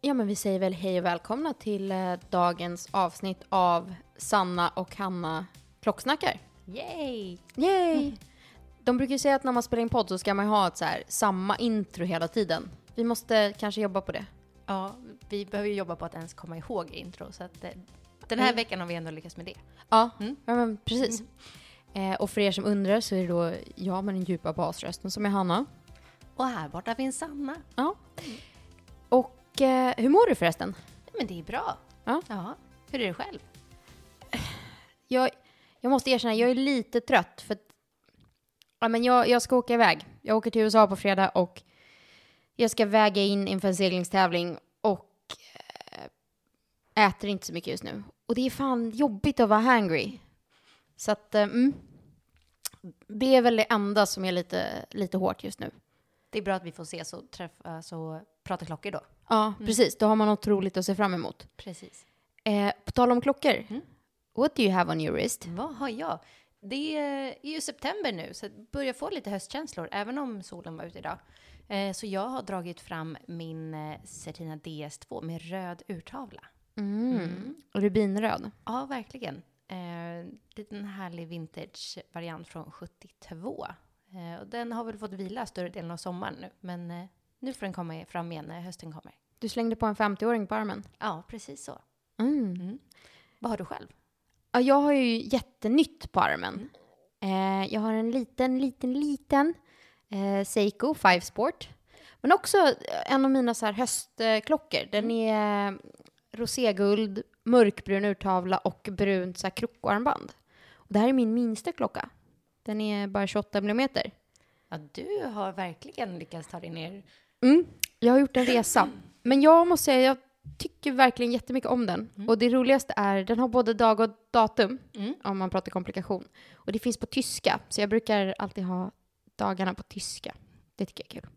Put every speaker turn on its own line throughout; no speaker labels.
Ja, men vi säger väl hej och välkomna till eh, dagens avsnitt av Sanna och Hanna klocksnackar.
Yay!
Yay! De brukar ju säga att när man spelar in podd så ska man ju ha ett så här, samma intro hela tiden. Vi måste kanske jobba på det.
Ja, vi behöver ju jobba på att ens komma ihåg intro, så att eh, den här
Mm.
veckan har vi ändå lyckats med det.
Ja,
Mm.
ja men precis. Eh, och för er som undrar så är det då jag med den djupa basrösten som är Hanna.
Och här borta finns Sanna.
Och eh, hur mår du förresten?
Men det är bra.
Ja.
ja. Hur är det själv?
Jag, jag måste erkänna, jag är lite trött för att ja, men jag, jag ska åka iväg. Jag åker till USA på fredag och jag ska väga in inför en seglingstävling och eh, äter inte så mycket just nu. Och det är fan jobbigt att vara hangry. Så att, eh, mm, det är väl det enda som är lite, lite hårt just nu.
Det är bra att vi får ses och träffas och prata klockor då.
Ja, precis. Då har man något roligt att se fram emot.
Precis.
Eh, på tal om klockor.
Mm.
What do you have on your wrist?
Vad har jag? Det är ju september nu, så jag börjar få lite höstkänslor, även om solen var ute idag. Eh, Så jag har dragit fram min eh, Certina DS2 med röd urtavla.
Mm. Rubinröd.
Ja, verkligen. Eh, liten härlig vintage-variant från 72. Eh, och den har väl fått vila större delen av sommaren nu, men eh, nu får den komma fram igen när hösten kommer.
Du slängde på en 50-åring på armen.
Ja, precis så.
Mm.
Mm. Vad har du själv?
Ja, jag har ju jättenytt på armen. Eh, jag har en liten, liten, liten eh, Seiko 5 Sport. Men också en av mina så här höstklockor. Den är eh, roséguld, mörkbrun urtavla och brunt så här krokoarmband. Och det här är min minsta klocka. Den är bara 28 millimeter.
Ja, du har verkligen lyckats ta dig ner.
Mm. Jag har gjort en resa. Men jag måste säga, jag tycker verkligen jättemycket om den. Och det roligaste är, den har både dag och datum,
Mm.
om man pratar komplikation. Och det finns på tyska, så jag brukar alltid ha dagarna på tyska. Det tycker jag är kul.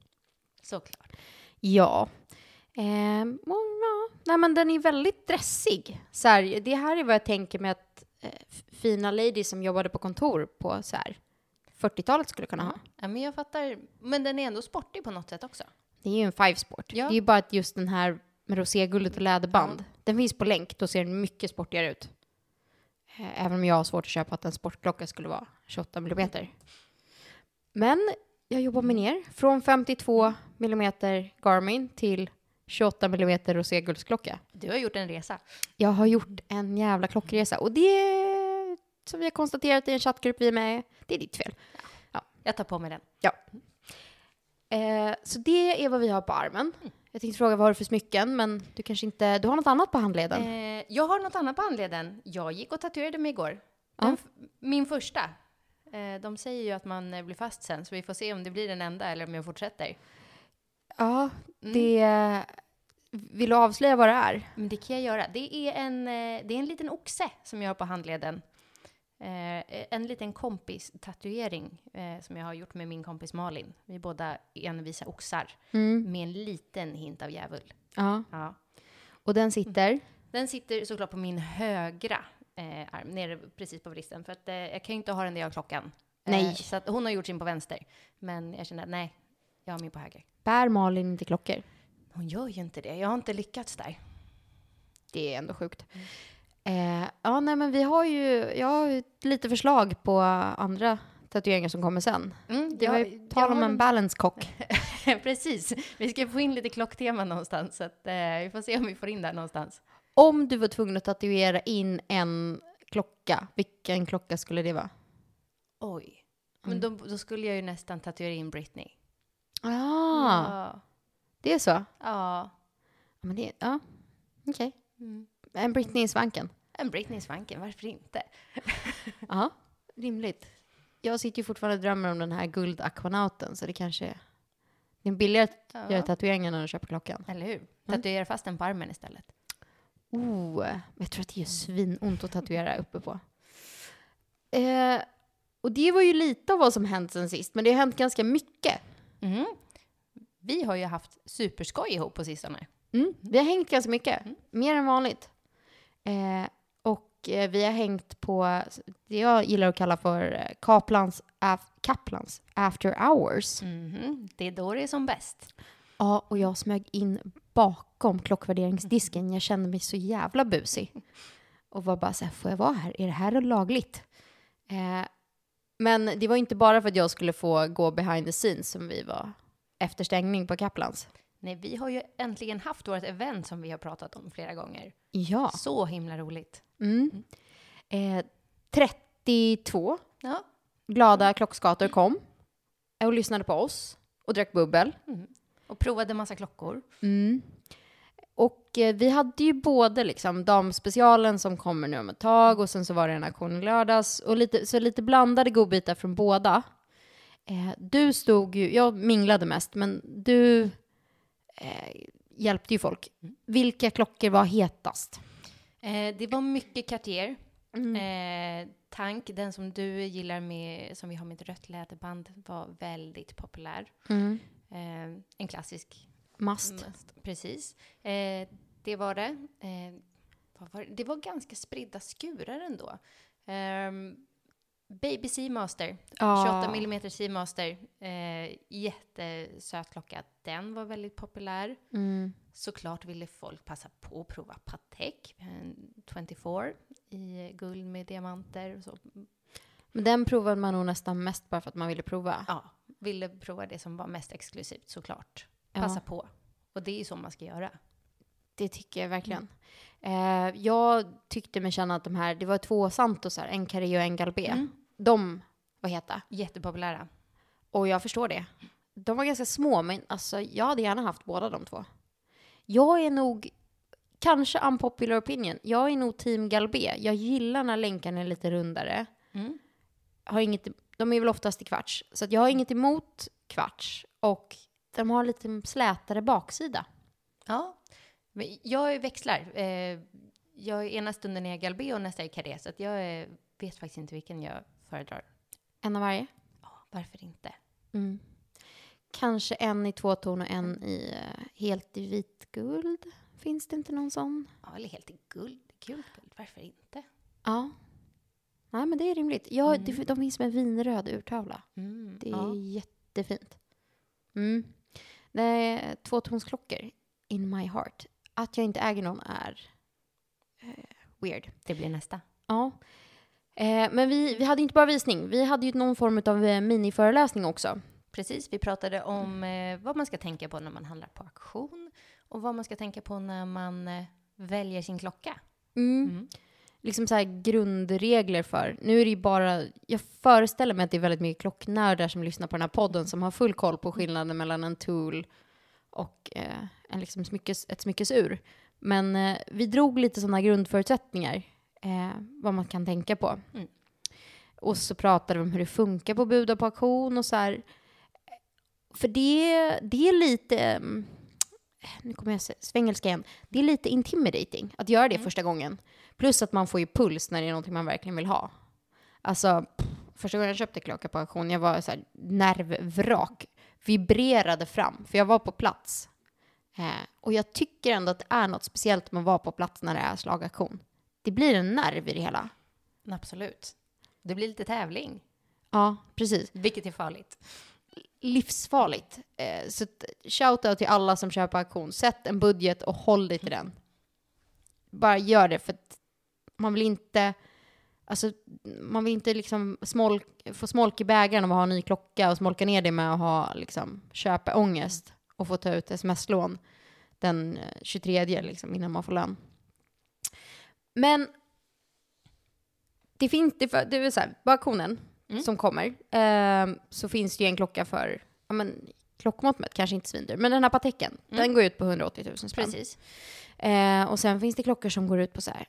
Såklart.
Ja. Ehm. Nej, men den är väldigt dressig. Så här, det här är vad jag tänker med att eh, fina ladies som jobbade på kontor på så här 40-talet skulle kunna ha.
Ja, men jag fattar. Men den är ändå sportig på något sätt också.
Det är ju en five sport.
Ja.
Det är ju bara att just den här med roséguldet och läderband. Den finns på länk, då ser den mycket sportigare ut. Eh, Även om jag har svårt att köpa att en sportklocka skulle vara 28 mm. Men jag jobbar mig ner från 52 mm Garmin till 28 mm roséguldsklocka.
Du har gjort en resa.
Jag har gjort en jävla klockresa och det som vi har konstaterat i en chattgrupp vi är med det är ditt fel.
Jag tar på mig den.
Ja. Eh, så det är vad vi har på armen. Jag tänkte fråga vad har du för smycken, men du kanske inte, du har något annat på handleden?
Eh, jag har något annat på handleden. Jag gick och tatuerade mig igår. Den
Ja.
min första. Eh, de säger ju att man eh, blir fast sen, så vi får se om det blir den enda eller om jag fortsätter.
Ja,
Mm.
det... Vill du avslöja vad det är?
Men det kan jag göra. Det är en, eh, det är en liten oxe som jag har på handleden. Eh, en liten kompis-tatuering eh, som jag har gjort med min kompis Malin. Vi är båda envisa oxar
Mm.
med en liten hint av djävul.
Ja.
Ja.
Och den sitter...
Den sitter såklart på min högra eh, arm, nere precis på vristen. För att eh, jag kan ju inte ha den där jag har klockan.
Nej.
Eh, så att hon har gjort sin på vänster. Men jag kände att nej, jag har min på höger.
Bär Malin inte klockor?
Hon gör ju inte det. Jag har inte lyckats där.
Det är ändå sjukt. Eh, ja, nej, men vi har ju, jag har ju lite förslag på andra tatueringar som kommer sen.
Mm,
Det var ju tal om en balance cock.
Precis. Vi ska få in lite klocktema någonstans. Så att, eh, vi får se om vi får in där någonstans.
Om du var tvungen att tatuera in en klocka, vilken klocka skulle det vara?
Oj. Men då, då skulle jag ju nästan tatuera in Britney.
Ah,
Ja.
det är så? Ja, men det, ja, okej.
Mm.
En Britney i svanken.
En Britney i svanken, varför inte?
Ja, rimligt. Jag sitter ju fortfarande och drömmer om den här guldakvanauten, så det kanske är... Det är billigare att göra tatueringen än att köpa klockan.
Eller hur? Tatuera fast den på armen istället.
Oh, jag tror att det gör svinont att tatuera uppe på. Eh, och det var ju lite av vad som hänt sen sist, men det har hänt ganska mycket.
Mm. Vi har ju haft superskoj ihop på sistone.
Mm. Vi har hängt ganska mycket, mer än vanligt. Eh, och eh, vi har hängt på det jag gillar att kalla för eh, Kaplans, af, Kaplans after hours.
Mhm. Det är då det är som bäst.
Ja, och jag smög in bakom klockvärderingsdisken. Jag kände mig så jävla busig. Och var bara så här, får jag vara här? Är det här lagligt? Eh, men det var inte bara för att jag skulle få gå behind the scenes som vi var efter stängning på Kaplans.
Nej, vi har ju äntligen haft vårt event som vi har pratat om flera gånger.
Ja.
Så himla roligt.
Mm. Eh, 32
Ja.
glada klockskator kom och lyssnade på oss och drack bubbel.
Och provade massa klockor.
Mm. Och eh, vi hade ju både liksom damspecialen som kommer nu om ett tag och sen så var det en aktion i lördags och lite, så lite blandade godbitar från båda. Eh, du stod ju, jag minglade mest, men du eh, hjälpte ju folk. Vilka klockor var hetast?
Eh, det var mycket Cartier. Eh, tank, den som du gillar med, som vi har med ett rött läderband, var väldigt populär. Eh, en klassisk.
Must.
Mest, precis. Eh, det var det. Eh, var det? Det var ganska spridda skurar ändå. Ehm, Baby Seamaster,
Ja.
28 mm Seamaster, eh, jättesöt klocka. Den var väldigt populär.
Mm.
Såklart ville folk passa på att prova Patek, en 24 i guld med diamanter och så.
Men den provade man nog nästan mest bara för att man ville prova.
Ja, ville prova det som var mest exklusivt såklart.
Ja.
Passa på. Och det är ju så man ska göra.
Det tycker jag verkligen. Eh, jag tyckte mig känna att de här, det var två Santosar, en Carré och en Galbé. De var heta.
Jättepopulära.
Och jag förstår det. De var ganska små, men alltså, jag hade gärna haft båda de två. Jag är nog, kanske unpopular opinion, jag är nog team Galbé. Jag gillar när länkarna är lite rundare.
Mm.
Har inget, de är väl oftast i kvarts, så jag har inget emot kvarts. Och de har lite slätare baksida.
Ja. Men jag växlar. Eh, jag ena stunden är Galbé och nästa är Carré, så jag eh, vet faktiskt inte vilken jag föredrar.
En av varje.
Ja, varför inte?
Mm. Kanske en i tvåton och en i eh, helt i vitguld. Finns det inte någon sån?
Ja, eller helt i guld. Gult guld, varför inte?
Ja. Nej, men det är rimligt. Ja, det, de finns med vinröd urtavla.
Mm,
Det är
ja.
jättefint. Mm. Nej, tvåtonsklockor, in my heart. Att jag inte äger någon är eh, weird.
Det blir nästa.
Ja. Eh, men vi, vi hade inte bara visning, vi hade ju någon form av eh, miniföreläsning också.
Precis, vi pratade om eh, vad man ska tänka på när man handlar på auktion och vad man ska tänka på när man väljer sin klocka.
Mm. Liksom så grundregler för. Nu är det ju bara, jag föreställer mig att det är väldigt mycket klocknördar som lyssnar på den här podden som har full koll på skillnaden mellan en tool och eh, en liksom smyckes, ett smyckesur. Men eh, vi drog lite sådana grundförutsättningar, eh, vad man kan tänka på.
Mm.
Och så pratade vi om hur det funkar på buda på auktion och så här. För det, det är lite, mm, nu kommer jag svengelska igen, det är lite intimidating att göra det första gången. Plus att man får ju puls när det är någonting man verkligen vill ha. Alltså, pff, första gången jag köpte klocka på auktion, jag var så här nervvrak. Vibrerade fram, för jag var på plats. Eh, och jag tycker ändå att det är något speciellt med att vara på plats när det är slagauktion. Det blir en nerv i det hela.
Absolut. Det blir lite tävling,
Ja, precis.
vilket är farligt.
livsfarligt. Eh, så shoutout till alla som köper auktion. Sätt en budget och håll dig till den. Bara gör det för att man vill inte, alltså man vill inte liksom smolk, få smolk i bägaren av att ha en ny klocka och smolka ner det med att ha liksom köpeångest och få ta ut sms-lån den eh, 23 liksom innan man får lön. Men det finns, det, det är så här, på auktionen som kommer eh, så finns det ju en klocka för, ja men klockmått mätt kanske inte svindyr, men den här Pateken, den går ut på 180 000 spänn.
Precis.
Eh, och sen finns det klockor som går ut på så här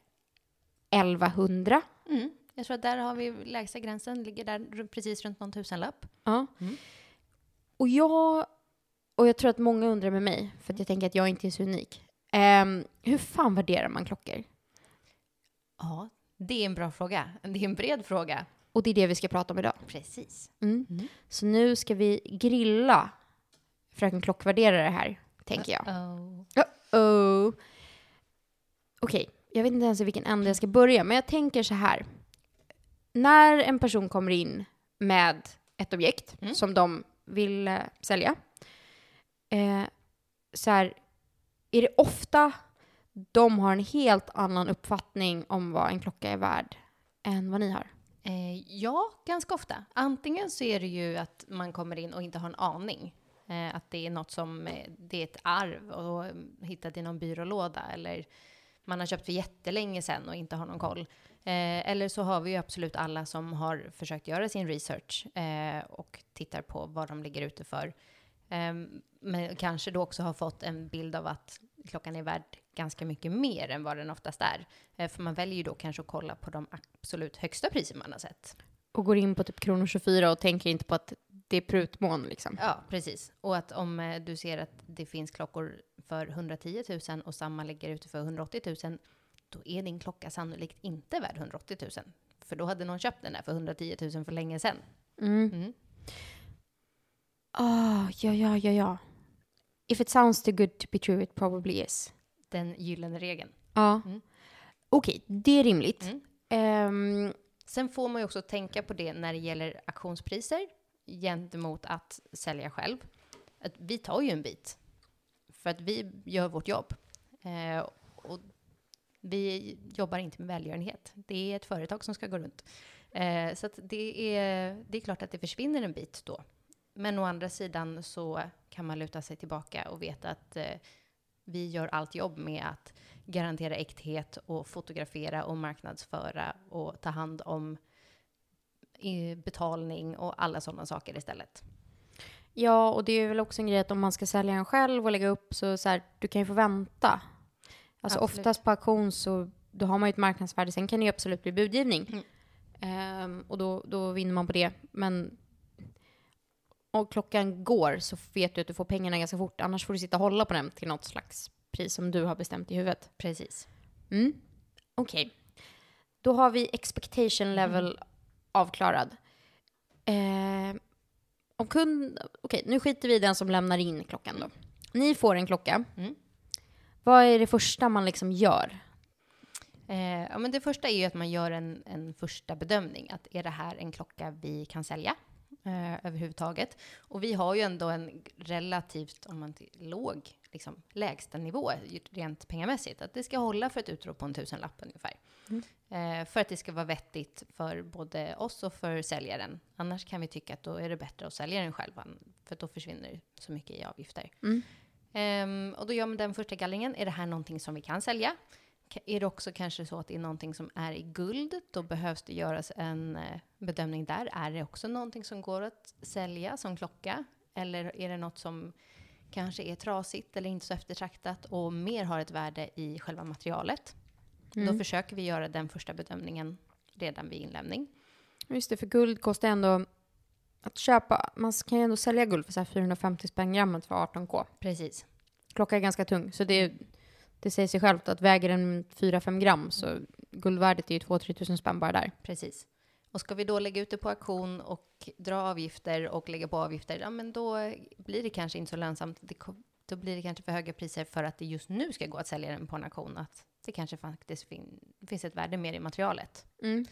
1100.
Mm. Jag tror att där har vi lägsta gränsen, ligger där precis runt någon tusenlapp.
Ja. Och jag, och jag tror att många undrar med mig, för att jag tänker att jag inte är så unik. Ehm, hur fan värderar man klockor?
Ja, det är en bra fråga. Det är en bred fråga.
Och det är det vi ska prata om idag.
Precis.
Mm. Så nu ska vi grilla fröken klockvärderare här, tänker jag.
Oh.
Uh-oh. Okej, jag vet inte ens i vilken ände jag ska börja, men jag tänker så här. När en person kommer in med ett objekt som de vill eh, sälja, eh, så här, är det ofta de har en helt annan uppfattning om vad en klocka är värd än vad ni har?
Eh, ja, ganska ofta. Antingen så är det ju att man kommer in och inte har en aning. Eh, att det är något som, eh, det är ett arv och eh, hittat i någon byrålåda eller man har köpt för jättelänge sedan och inte har någon koll. Eh, eller så har vi ju absolut alla som har försökt göra sin research eh, och tittar på vad de ligger ute för. Eh, men kanske då också har fått en bild av att klockan är värd ganska mycket mer än vad den oftast är. Eh, för man väljer ju då kanske att kolla på de absolut högsta priser man har sett.
Och går in på typ kronor 24 och tänker inte på att det är prutmån liksom.
Ja, precis. Och att om eh, du ser att det finns klockor för 110 000 och samma ligger ute för 180 000, då är din klocka sannolikt inte värd 180 000. För då hade någon köpt den där för 110 000 för länge sedan. Mm.
Ah, ja, ja, ja, ja. If it sounds too good to be true, it probably is.
Den gyllene regeln.
Ja.
Mm.
Okej, det är rimligt.
Mm.
Ehm,
Sen får man ju också tänka på det när det gäller auktionspriser gentemot att sälja själv. Att vi tar ju en bit för att vi gör vårt jobb. Eh, och vi jobbar inte med välgörenhet. Det är ett företag som ska gå runt. Eh, så det, är, det är klart att det försvinner en bit då. Men å andra sidan så kan man luta sig tillbaka och veta att eh, vi gör allt jobb med att garantera äkthet och fotografera och marknadsföra och ta hand om eh, betalning och alla sådana saker istället.
ja, och det är väl också en grej att om man ska sälja den själv och lägga upp så, så här, du kan ju få vänta. Alltså
Absolut.
oftast på auktion så då har man ju ett marknadsvärde, sen kan det ju absolut bli budgivning.
Mm.
Ehm, och då, då vinner man på det. Men om klockan går så vet du att du får pengarna ganska fort. Annars får du sitta och hålla på den till något slags pris som du har bestämt i huvudet.
Precis.
Mm. Okej. Då har vi expectation level avklarad. Eh, om kund... Okej, nu skiter vi i den som lämnar in klockan då. Ni får en klocka.
Mm.
Vad är det första man liksom gör?
Eh, ja, men det första är ju att man gör en, en första bedömning. Att är det här en klocka vi kan sälja eh, överhuvudtaget? Och vi har ju ändå en relativt, om man låg liksom, lägstanivå rent pengamässigt. Att det ska hålla för ett utrop på en tusenlapp ungefär. Eh, för att det ska vara vettigt för både oss och för säljaren. Annars kan vi tycka att då är det bättre att sälja den själva. För då försvinner så mycket i avgifter. Ehm, och då gör man den första gallringen. Är det här någonting som vi kan sälja? Är det också kanske så att det är någonting som är i guld, då behövs det göras en eh, bedömning där. Är det också någonting som går att sälja som klocka? Eller är det något som kanske är trasigt eller inte så eftertraktat och mer har ett värde i själva materialet? Då försöker vi göra den första bedömningen redan vid inlämning.
Just det, för guld kostar ändå... Att köpa... Man kan ju ändå sälja guld för så här 450 spänn grammet för 18K.
Precis.
Klockan är ganska tung, så det, det säger sig självt att väger den 4-5 gram så guldvärdet är ju 2-3 tusen spänn bara där.
Precis. Och ska vi då lägga ut det på auktion och dra avgifter och lägga på avgifter, ja men då blir det kanske inte så lönsamt. Det, då blir det kanske för höga priser för att det just nu ska gå att sälja den på en auktion. Att det kanske faktiskt fin- finns ett värde mer i materialet.
Mm.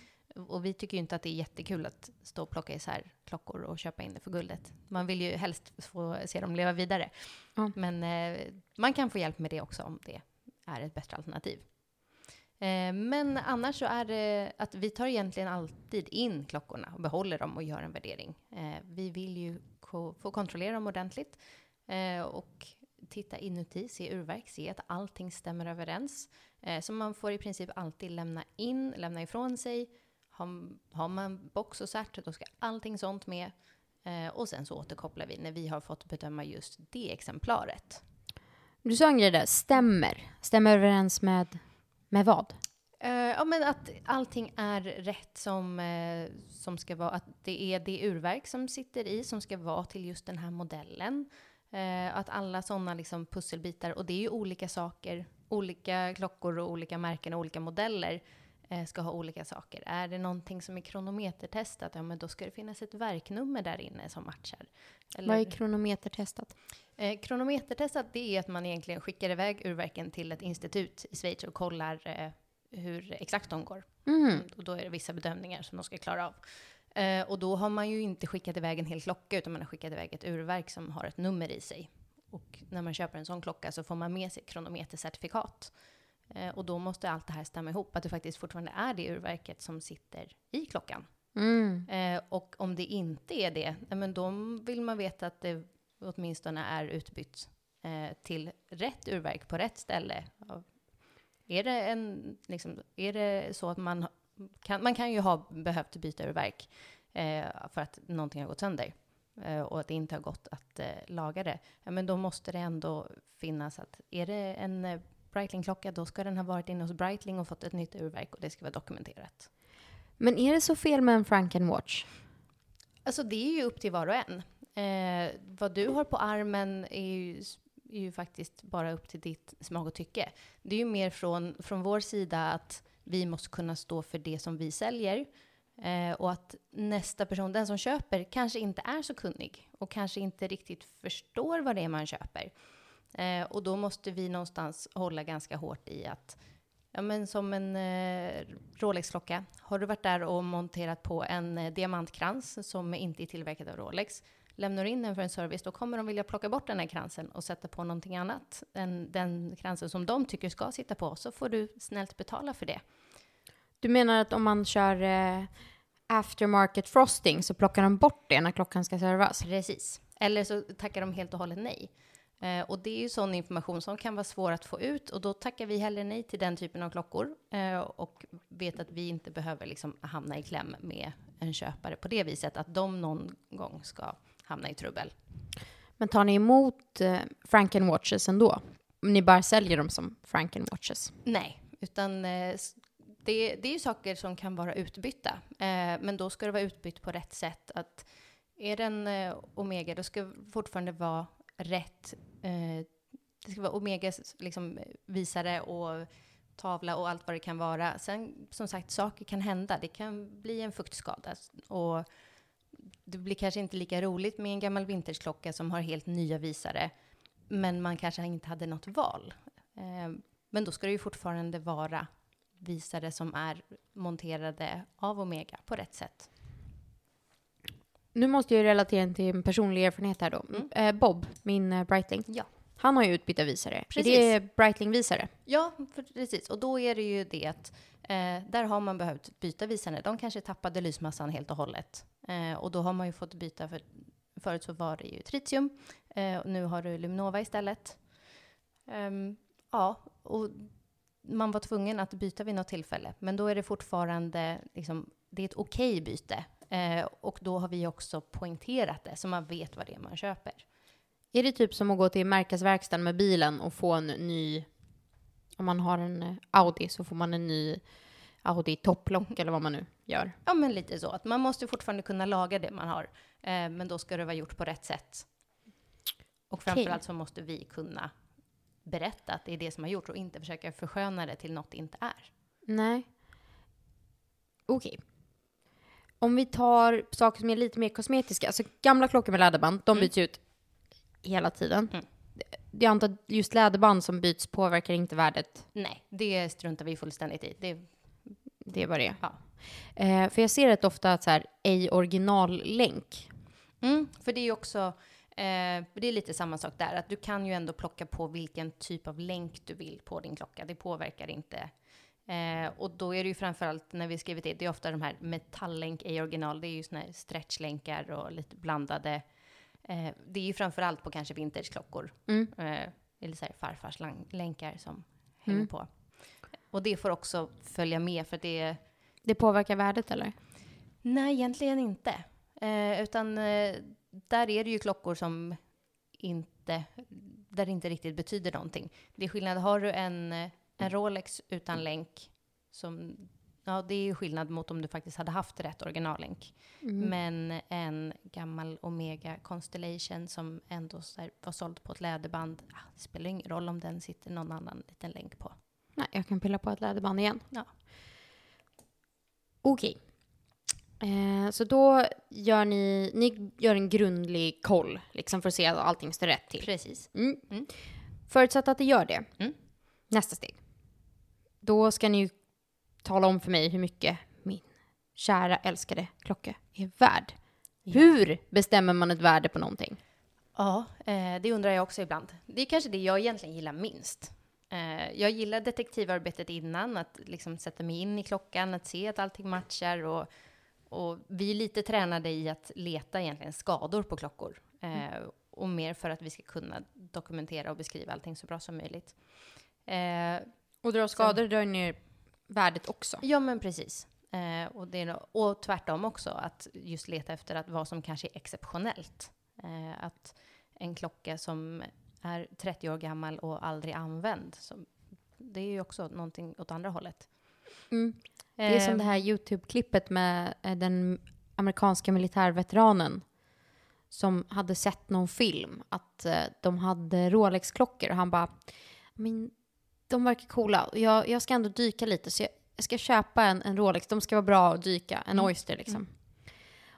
Och vi tycker ju inte att det är jättekul att stå och plocka isär klockor och köpa in det för guldet. Man vill ju helst få se dem leva vidare.
Ja.
Men eh, man kan få hjälp med det också om det är ett bättre alternativ. Eh, men annars så är det att vi tar egentligen alltid in klockorna och behåller dem och gör en värdering. Eh, vi vill ju få kontrollera dem ordentligt eh, och titta inuti, se urverk, se att allting stämmer överens. Så man får i princip alltid lämna in, lämna ifrån sig. Har, man box och cert, då ska allting sånt med. Och sen så återkopplar vi när vi har fått bedöma just det exemplaret.
Du sa en grej där, stämmer. Stämmer överens med, med vad?
Uh, ja, men att allting är rätt som, uh, som ska vara, att det är det urverk som sitter i som ska vara till just den här modellen. Uh, att alla sådana liksom pusselbitar, och det är ju olika saker, olika klockor och olika märken och olika modeller ska ha olika saker. Är det någonting som är kronometertestat, ja men då ska det finnas ett verknummer där inne som matchar. Eller-
Vad är kronometertestat?
Eh, kronometertestat, det är att man egentligen skickar iväg urverken till ett institut i Schweiz och kollar eh, hur exakt de går.
Mm.
Och då är det vissa bedömningar som de ska klara av. Eh, och då har man ju inte skickat iväg en hel klocka, utan man har skickat iväg ett urverk som har ett nummer i sig. Och när man köper en sån klocka så får man med sig ett kronometercertifikat. Eh, och då måste allt det här stämma ihop, att det faktiskt fortfarande är det urverket som sitter i klockan.
Mm.
Eh, och om det inte är det, men då vill man veta att det åtminstone är utbytt eh, till rätt urverk på rätt ställe. Är det, en, liksom, är det så att man kan, man kan ju ha behövt byta urverk för att någonting har gått sönder och att det inte har gått att laga det. Men då måste det ändå finnas att är det en Breitling-klocka, då ska den ha varit inne hos Breitling och fått ett nytt urverk och det ska vara dokumenterat.
Men är det så fel med en Frankenwatch?
Alltså det är ju upp till var och en. Eh, vad du har på armen är ju, är ju faktiskt bara upp till ditt smak och tycke. Det är ju mer från, från vår sida att vi måste kunna stå för det som vi säljer. Eh, och att nästa person, den som köper, kanske inte är så kunnig och kanske inte riktigt förstår vad det är man köper. Eh, och då måste vi någonstans hålla ganska hårt i att Ja, men som en eh, Rolex-klocka. Har du varit där och monterat på en eh, diamantkrans som inte är tillverkad av Rolex, lämnar du in den för en service, då kommer de vilja plocka bort den här kransen och sätta på någonting annat. Den, den kransen som de tycker ska sitta på, så får du snällt betala för det.
Du menar att om man kör eh, aftermarket frosting så plockar de bort det när klockan ska servas?
Precis. Eller så tackar de helt och hållet nej. Eh, och det är ju sån information som kan vara svår att få ut och då tackar vi hellre nej till den typen av klockor eh, och vet att vi inte behöver liksom hamna i kläm med en köpare på det viset att de någon gång ska hamna i trubbel.
Men tar ni emot eh, Frankenwatches ändå? Ni bara säljer dem som Frankenwatches?
Nej, utan eh, det, det är ju saker som kan vara utbytta. Eh, men då ska det vara utbytt på rätt sätt. Att är det en eh, Omega, då ska det fortfarande vara rätt. Eh, det ska vara Omegas liksom, visare och tavla och allt vad det kan vara. Sen som sagt, saker kan hända. Det kan bli en fuktskada. Och det blir kanske inte lika roligt med en gammal vintageklocka som har helt nya visare. Men man kanske inte hade något val. Eh, men då ska det ju fortfarande vara visare som är monterade av Omega på rätt sätt.
Nu måste jag relatera till en personlig erfarenhet här då.
Mm.
Eh, Bob, min eh, Breitling,
Ja.
han har ju utbytta visare.
Precis.
Är det Breitling-visare?
Ja, precis. Och då är det ju det att eh, där har man behövt byta visare. De kanske tappade lysmassan helt och hållet. Eh, och då har man ju fått byta, för förut så var det ju tritium. Eh, och nu har du Luminova istället. Ehm, ja, och man var tvungen att byta vid något tillfälle. Men då är det fortfarande, liksom, det är ett okej byte. Eh, och då har vi också poängterat det, så man vet vad det är man köper.
Är det typ som att gå till märkesverkstaden med bilen och få en ny... Om man har en eh, Audi så får man en ny Audi topplock eller vad man nu gör.
Ja, men lite så. Att man måste fortfarande kunna laga det man har. Eh, men då ska det vara gjort på rätt sätt. Och framförallt så måste vi kunna berätta att det är det som har gjorts och inte försöka försköna det till något det inte är.
Nej. Okej. Om vi tar saker som är lite mer kosmetiska. Alltså gamla klockor med läderband, de byts ut hela tiden.
Mm.
Jag antar att just läderband som byts påverkar inte värdet.
Nej, det struntar vi fullständigt i. Det,
Det är vad det är.
ja.
Eh, för jag ser rätt ofta att så här, ej originallänk.
Mm, för det är ju också, eh, det är lite samma sak där, att du kan ju ändå plocka på vilken typ av länk du vill på din klocka. Det påverkar inte. Eh, och då är det ju framförallt när vi skrivit det, det är ofta de här metalllänk i original, det är ju såna här stretchlänkar och lite blandade. Eh, det är ju framförallt på kanske vintageklockor.
Mm.
Eh, eller så här farfars länkar som hänger på. Och det får också följa med för det
Det påverkar värdet eller?
Nej, egentligen inte. Eh, utan eh, där är det ju klockor som inte, där det inte riktigt betyder någonting. Det är skillnad, har du en, en Rolex utan länk, som, ja det är ju skillnad mot om du faktiskt hade haft rätt originallänk. Men en gammal Omega Constellation som ändå var såld på ett läderband, ah, det spelar ingen roll om den sitter någon annan liten länk på.
Nej, jag kan pilla på ett läderband igen.
Ja.
Okej. Eh, så då gör ni, ni gör en grundlig koll liksom för att se att allting står rätt till.
Precis.
Mm.
Mm.
Förutsatt att det gör det.
Mm.
Nästa steg. Då ska ni ju tala om för mig hur mycket min kära älskade klocka är värd. Hur bestämmer man ett värde på någonting?
Ja, eh, det undrar jag också ibland. Det är kanske det jag egentligen gillar minst. Eh, jag gillar detektivarbetet innan, att liksom sätta mig in i klockan, att se att allting matchar och, och vi är lite tränade i att leta egentligen skador på klockor. Eh, och mer för att vi ska kunna dokumentera och beskriva allting så bra som möjligt.
Och dra skador drar ner värdet också.
Ja, men precis. Eh, och, det och tvärtom också, att just leta efter att vad som kanske är exceptionellt. Eh, att en klocka som är 30 år gammal och aldrig använd, som, det är ju också någonting åt andra hållet.
Mm. Det är som
Eh,
det här YouTube-klippet med eh, den amerikanska militärveteranen som hade sett någon film att eh, de hade Rolex-klockor och han bara men de verkar coola jag, jag ska ändå dyka lite så jag, jag ska köpa en, en Rolex, de ska vara bra att dyka, en Oyster liksom.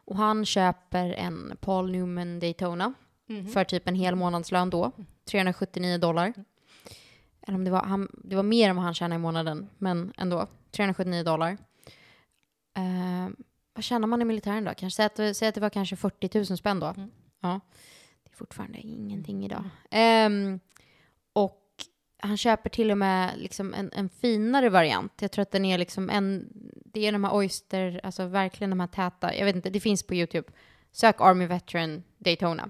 Och han köper en Paul Newman Daytona
mhm.
för typ en hel månadslön då, 379 dollar. Eller om det var, han, det var mer än vad han tjänade i månaden, men ändå. 379 dollar. Eh, vad tjänar man i militären då? Kanske, säg, att, säg att det var kanske 40 000 spänn då.
Mm.
Ja. Det är fortfarande ingenting idag. Och han köper till och med liksom en, en finare variant. Jag tror att den är liksom en... Det är de här Oyster, alltså verkligen de här täta. Jag vet inte, det finns på YouTube. Sök Army Veteran Daytona.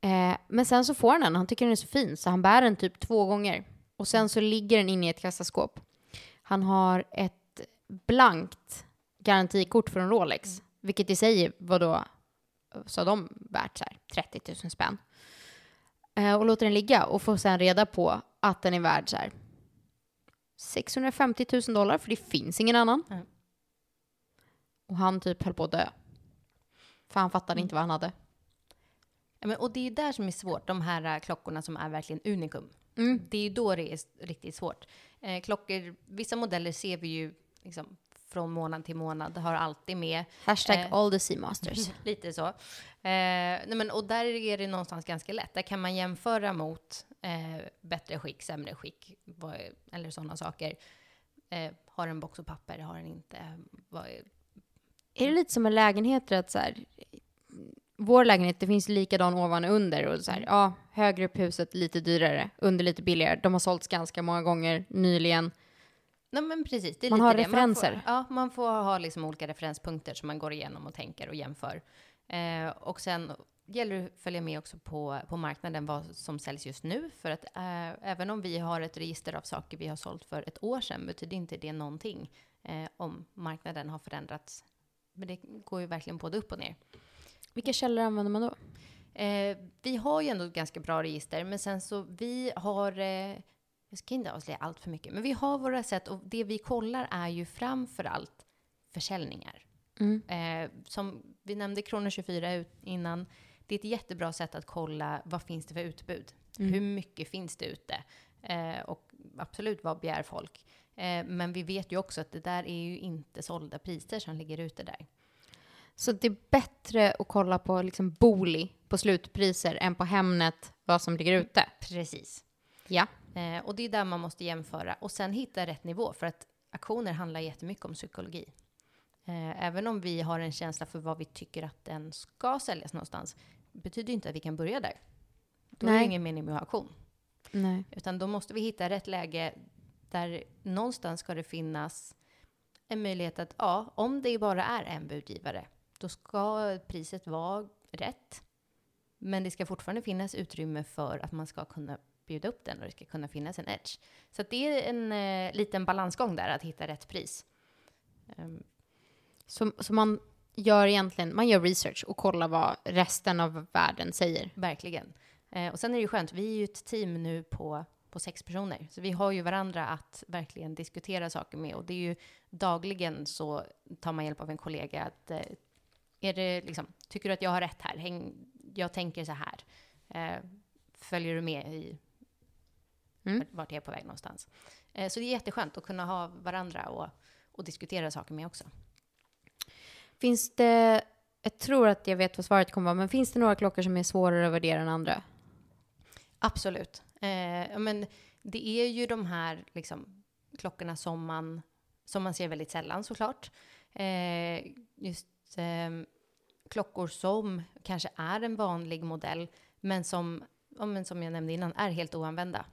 Eh, men sen så får han den, han tycker den är så fin, så han bär den typ två gånger. Och sen så ligger den inne i ett kassaskåp. Han har ett blankt garantikort från Rolex, vilket i sig var då, så de värt så här 30 000 spänn. Eh, och låter den ligga och får sen reda på att den är värd så här 650 000 dollar, för det finns ingen annan.
Mm.
Och han typ höll på att dö. För han fattade inte vad han hade.
Ja, men, och det är ju där som är svårt, de här äh, klockorna som är verkligen unikum.
Mm.
Det är ju då det är riktigt svårt. Eh, klockor, vissa modeller ser vi ju liksom, från månad till månad, har alltid med.
Hashtag
Eh.
all the sea masters.
Lite så. Eh, nej men, och där är det någonstans ganska lätt. Där kan man jämföra mot eh, bättre skick, sämre skick, vad, eller sådana saker. Eh, har den box och papper, har den inte? Vad är,
Är det lite som med lägenheter att så här, vår lägenhet, det finns likadan ovan och under och så här, ja, högre upp huset lite dyrare, under lite billigare. De har sålts ganska många gånger nyligen.
Nej men precis, det är
Man
lite
har
det.
referenser.
Man får, ja, man får ha liksom olika referenspunkter som man går igenom och tänker och jämför. Eh, och sen gäller det att följa med också på, på marknaden vad som säljs just nu. För att eh, även om vi har ett register av saker vi har sålt för ett år sedan betyder inte det någonting eh, om marknaden har förändrats. Men det går ju verkligen både upp och ner.
Vilka källor använder man då?
Eh, vi har ju ändå ett ganska bra register, men sen så vi har eh, jag ska inte avslöja allt för mycket, men vi har våra sätt och det vi kollar är ju framför allt försäljningar.
Mm.
Eh, som vi nämnde Kronor 24 ut innan. Det är ett jättebra sätt att kolla vad finns det för utbud.
Mm.
Hur mycket finns det ute? Eh, och absolut, vad begär folk? Eh, men vi vet ju också att det där är ju inte sålda priser som ligger ute där.
Så det är bättre att kolla på liksom Booli på slutpriser än på Hemnet vad som ligger ute.
Precis.
Ja.
Eh, och det är där man måste jämföra och sen hitta rätt nivå för att aktioner handlar jättemycket om psykologi. Eh, även om vi har en känsla för vad vi tycker att den ska säljas någonstans betyder inte att vi kan börja där. Då är det
Nej.
ingen mening med att ha auktion.
Nej.
Utan då måste vi hitta rätt läge där någonstans ska det finnas en möjlighet att, ja, om det bara är en budgivare, då ska priset vara rätt. Men det ska fortfarande finnas utrymme för att man ska kunna bjuda upp den och det ska kunna finnas en edge. Så det är en eh, liten balansgång där, att hitta rätt pris. Ehm,
Så, så man gör egentligen, man gör research och kollar vad resten av världen säger.
Verkligen. Eh, och sen är det ju skönt, vi är ju ett team nu på, på sex personer. Så vi har ju varandra att verkligen diskutera saker med. Och det är ju dagligen så tar man hjälp av en kollega. Att, eh, är det liksom, tycker du att jag har rätt här? Häng, jag tänker så här. Eh, följer du med i
Mm.
vart- vart jag är på väg någonstans? Eh, så det är jätteskönt att kunna ha varandra och, och diskutera saker med också.
Finns det, jag tror att jag vet vad svaret kommer vara, men finns det några klockor som är svårare att värdera än andra?
Absolut. Eh, men det är ju de här liksom, klockorna som man, som man ser väldigt sällan såklart. Eh, just eh, klockor som kanske är en vanlig modell, men som, ja, men som jag nämnde innan, är helt oanvända.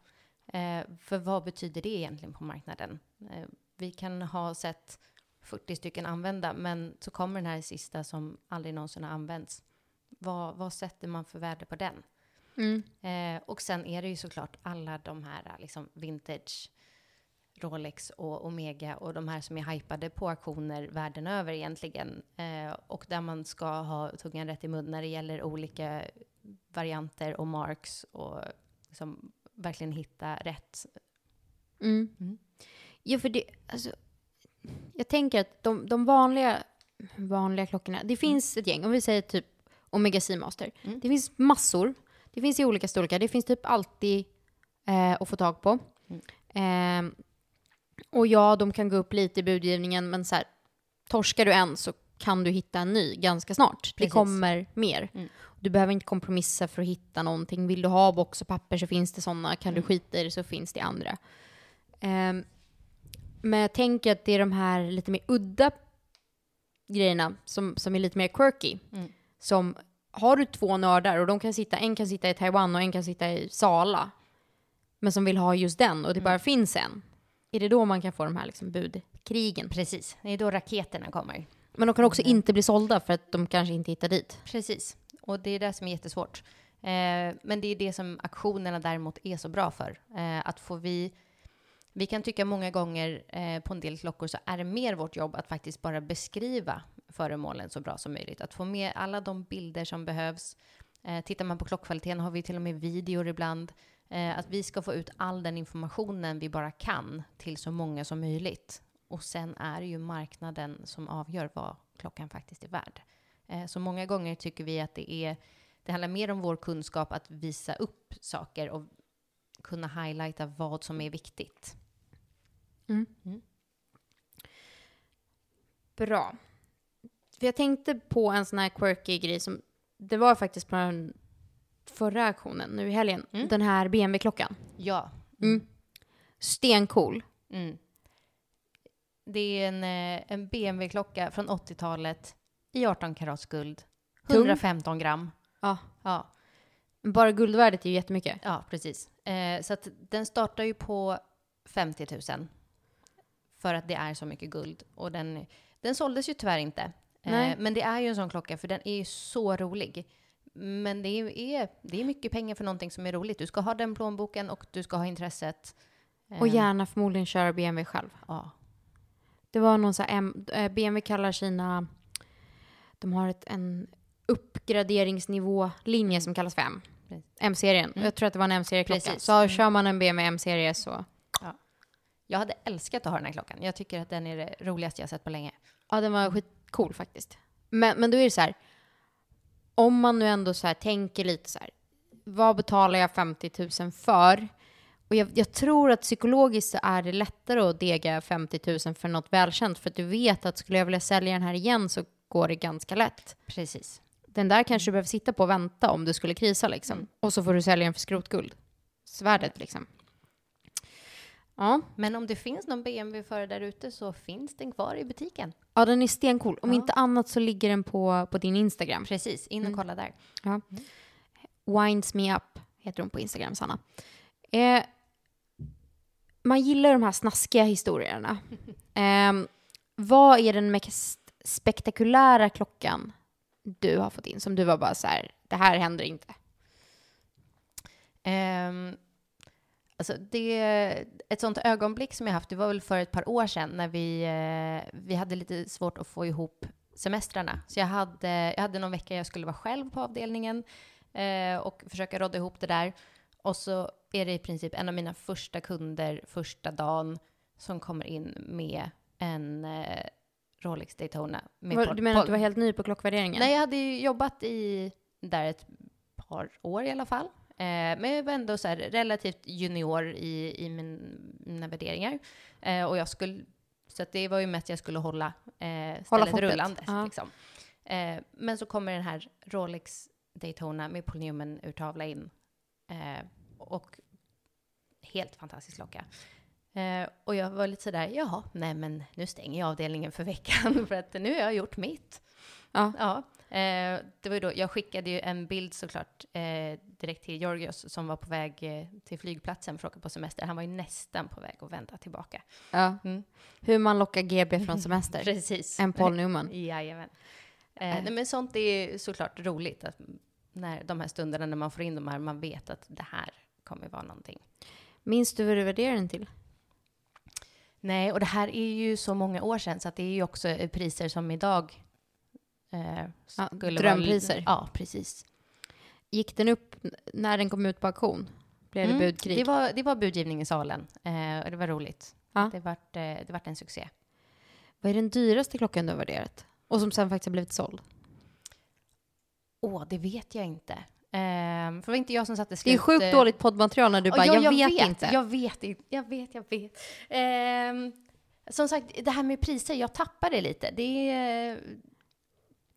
Eh, för vad betyder det egentligen på marknaden? Eh, vi kan ha sett 40 stycken använda, men så kommer den här sista som aldrig någonsin har använts. Vad, vad sätter man för värde på den? Eh, och sen är det ju såklart alla de här liksom vintage Rolex och Omega och de här som är hypade på auktioner världen över egentligen. Eh, och där man ska ha tungan rätt i mun när det gäller olika varianter och marks och liksom verkligen hitta rätt.
Mm.
Mm.
Ja, för det, alltså, jag tänker att de, de vanliga, vanliga klockorna, det finns ett gäng, om vi säger typ Omega Seamaster.
Mm.
Det finns massor, det finns i olika storlekar, det finns typ alltid eh, att få tag på.
Mm.
Eh, och ja, de kan gå upp lite i budgivningen, men så här, torskar du en så kan du hitta en ny ganska snart. Det
Precis.
kommer mer.
Mm.
Du behöver inte kompromissa för att hitta någonting. Vill du ha box och papper så finns det sådana. Kan
Mm.
du skita i det så finns det andra. Ehm, men jag tänker att det är de här lite mer udda grejerna som, som är lite mer quirky.
Mm.
Som, har du två nördar och de kan sitta, en kan sitta i Taiwan och en kan sitta i Sala. Men som vill ha just den och det bara finns en. Är det då man kan få de här liksom budkrigen?
Precis, det är då raketerna kommer.
Men de kan också inte bli sålda för att de kanske inte hittar dit.
Precis, och det är det som är jättesvårt. Eh, men det är det som aktionerna däremot är så bra för. Eh, att får vi... Vi kan tycka många gånger eh, på en del klockor så är det mer vårt jobb att faktiskt bara beskriva föremålen så bra som möjligt. Att få med alla de bilder som behövs. Eh, tittar man på klockkvaliteten har vi till och med videor ibland. Eh, att vi ska få ut all den informationen vi bara kan till så många som möjligt. Och sen är det ju marknaden som avgör vad klockan faktiskt är värd. Eh, Så många gånger tycker vi att det är det handlar mer om vår kunskap att visa upp saker och kunna highlighta vad som är viktigt.
Bra. För jag tänkte på en sån här quirky grej som, det var faktiskt på den förra auktionen nu i helgen.
Mm.
Den här BMW-klockan.
Ja.
Mm. Stencool.
Mm. Det är en, eh, en BMW-klocka från 80-talet i 18 karats guld.
Tung.
115 gram.
Ja.
Ja,
Bara guldvärdet är ju jättemycket.
ja precis. Eh, så att den startar ju på 50 000 för att det är så mycket guld. Och den, den såldes ju tyvärr inte. Eh, men det är ju en sån klocka för den är ju så rolig. Men det är, är, det är mycket pengar för någonting som är roligt. Du ska ha den plånboken och du ska ha intresset.
Och
Eh,
gärna förmodligen köra BMW själv.
Ja.
Det var någon så här, eh, BMW kallar sina, de har ett, en uppgraderingsnivå-linje som kallas för M. M-serien.
Mm.
Jag tror att det var en M-serieklocka. Så
Mm.
kör man en BMW M-serie så...
Jag hade älskat att ha den här klockan. Jag tycker att den är det roligaste jag sett på länge.
Ja, den var skitcool faktiskt. Men, men då är det så här, om man nu ändå så här tänker lite så här, vad betalar jag 50 000 för? Och jag, jag tror att psykologiskt så är det lättare att dega 50 000 för något välkänt, för att du vet att skulle jag vilja sälja den här igen så går det ganska lätt.
Precis.
Den där kanske du behöver sitta på och vänta om du skulle krisa liksom. Och så får du sälja den för skrotguld. Svärdet liksom. Ja.
Men om det finns någon BMW-förare där ute så finns den kvar i butiken.
ja, den är stencool. Om
Ja.
inte annat så ligger den på, på din Instagram.
Precis, in och
Mm.
kolla där.
Ja. Winds me up heter hon på Instagram, Sanna. Eh, man gillar de här snaskiga historierna. Um, vad är den mest spektakulära klockan du har fått in som du var bara så här, det här händer inte?
Um, alltså det, ett sånt ögonblick som jag haft, det var väl för ett par år sedan när vi, eh, vi hade lite svårt att få ihop semestrarna. Så jag hade, jag hade någon vecka jag skulle vara själv på avdelningen eh, och försöka rodda ihop det där. Och så är det i princip en av mina första kunder första dagen som kommer in med en eh, Rolex Daytona. Pol-
Du menar att du var helt ny på klockvärderingen?
Nej, jag hade ju jobbat i där ett par år i alla fall. Eh, men jag var ändå så här relativt junior i, i min, mina värderingar. Eh, och jag skulle, så det var ju mest jag skulle hålla eh, stället
fortet.
rullande.
Ja.
Liksom. Eh, men så kommer den här Rolex Daytona med Paul Newman-urtavla in. Eh, och helt fantastisk klocka. Eh, och jag var lite sådär, jaha, nej men nu stänger jag avdelningen för veckan för att nu har jag gjort mitt.
Ja.
Ja, eh, det var då, jag skickade ju en bild såklart eh, direkt till Georgios som var på väg eh, till flygplatsen för att åka på semester. Han var ju nästan på väg att vända tillbaka.
Ja.
Mm.
Hur man lockar GB från semester.
Precis.
En Paul Newman.
Jajamän. Eh, nej, men sånt är såklart roligt, att när de här stunderna när man får in de här, man vet att det här kommer vara någonting.
Minns du vad du värderar den till?
Nej, och det här är ju så många år sedan så att det är ju också eh, priser som idag eh,
Ja,
skulle
drömpriser.
Vara, ja, precis.
Gick den upp när den kom ut på auktion? Blev det
Mm,
budkrig?
Det var, det var budgivning i salen eh, och det var roligt.
Ja.
Det vart, eh, det vart en succé.
Vad är den dyraste klockan du har värderat? Och som sen faktiskt har blivit såld?
Åh, det vet jag inte. Ehm, för det var inte jag som satte
Det
slut.
är sjukt dåligt poddmaterial när du bara,
ja,
jag, vet, inte.
Jag vet inte. Jag vet, jag vet. Ehm, som sagt, det här med priser, jag tappade lite. Det är...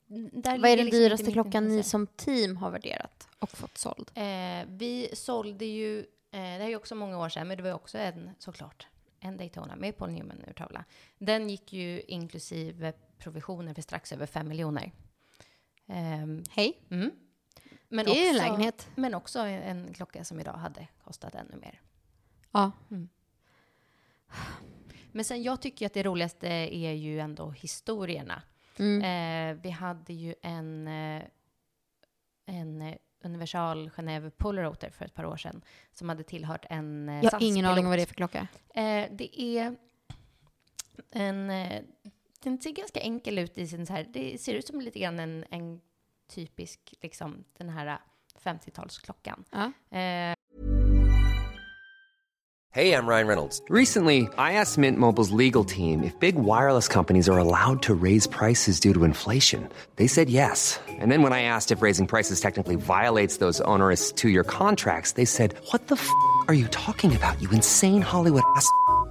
Vad är den
liksom
dyraste klockan ni som team har värderat och fått såld?
Eh, vi sålde ju, eh, det här är också många år sedan, men det var ju också en, såklart, en Daytona med Paul Newman-urtavla. Den gick ju inklusive provisioner för strax över 5 miljoner. Ehm,
Hej.
mm. Men
Det är ju en
också-
lägenhet.
Men också en, klocka som idag hade kostat ännu mer.
Ja.
Men sen jag tycker att det roligaste är ju ändå historierna.
Mm.
Eh, vi hade ju en, eh, en eh, Universal Genève Polaroter för ett par år sedan som hade tillhört en eh,
Jag har ingen aning om vad det är för klocka.
Eh, det är en... Eh, den ser ganska enkel ut i sin så här... Det ser ut som lite grann en, en typisk, liksom, den här 50-talsklockan.
Ja.
Eh,
Hey, I'm Ryan Reynolds. Recently, I asked Mint Mobile's legal team if big wireless companies are allowed to raise prices due to inflation. They said yes. And then when I asked if raising prices technically violates those onerous two year contracts, they said, What the f are you talking about, you insane Hollywood ass?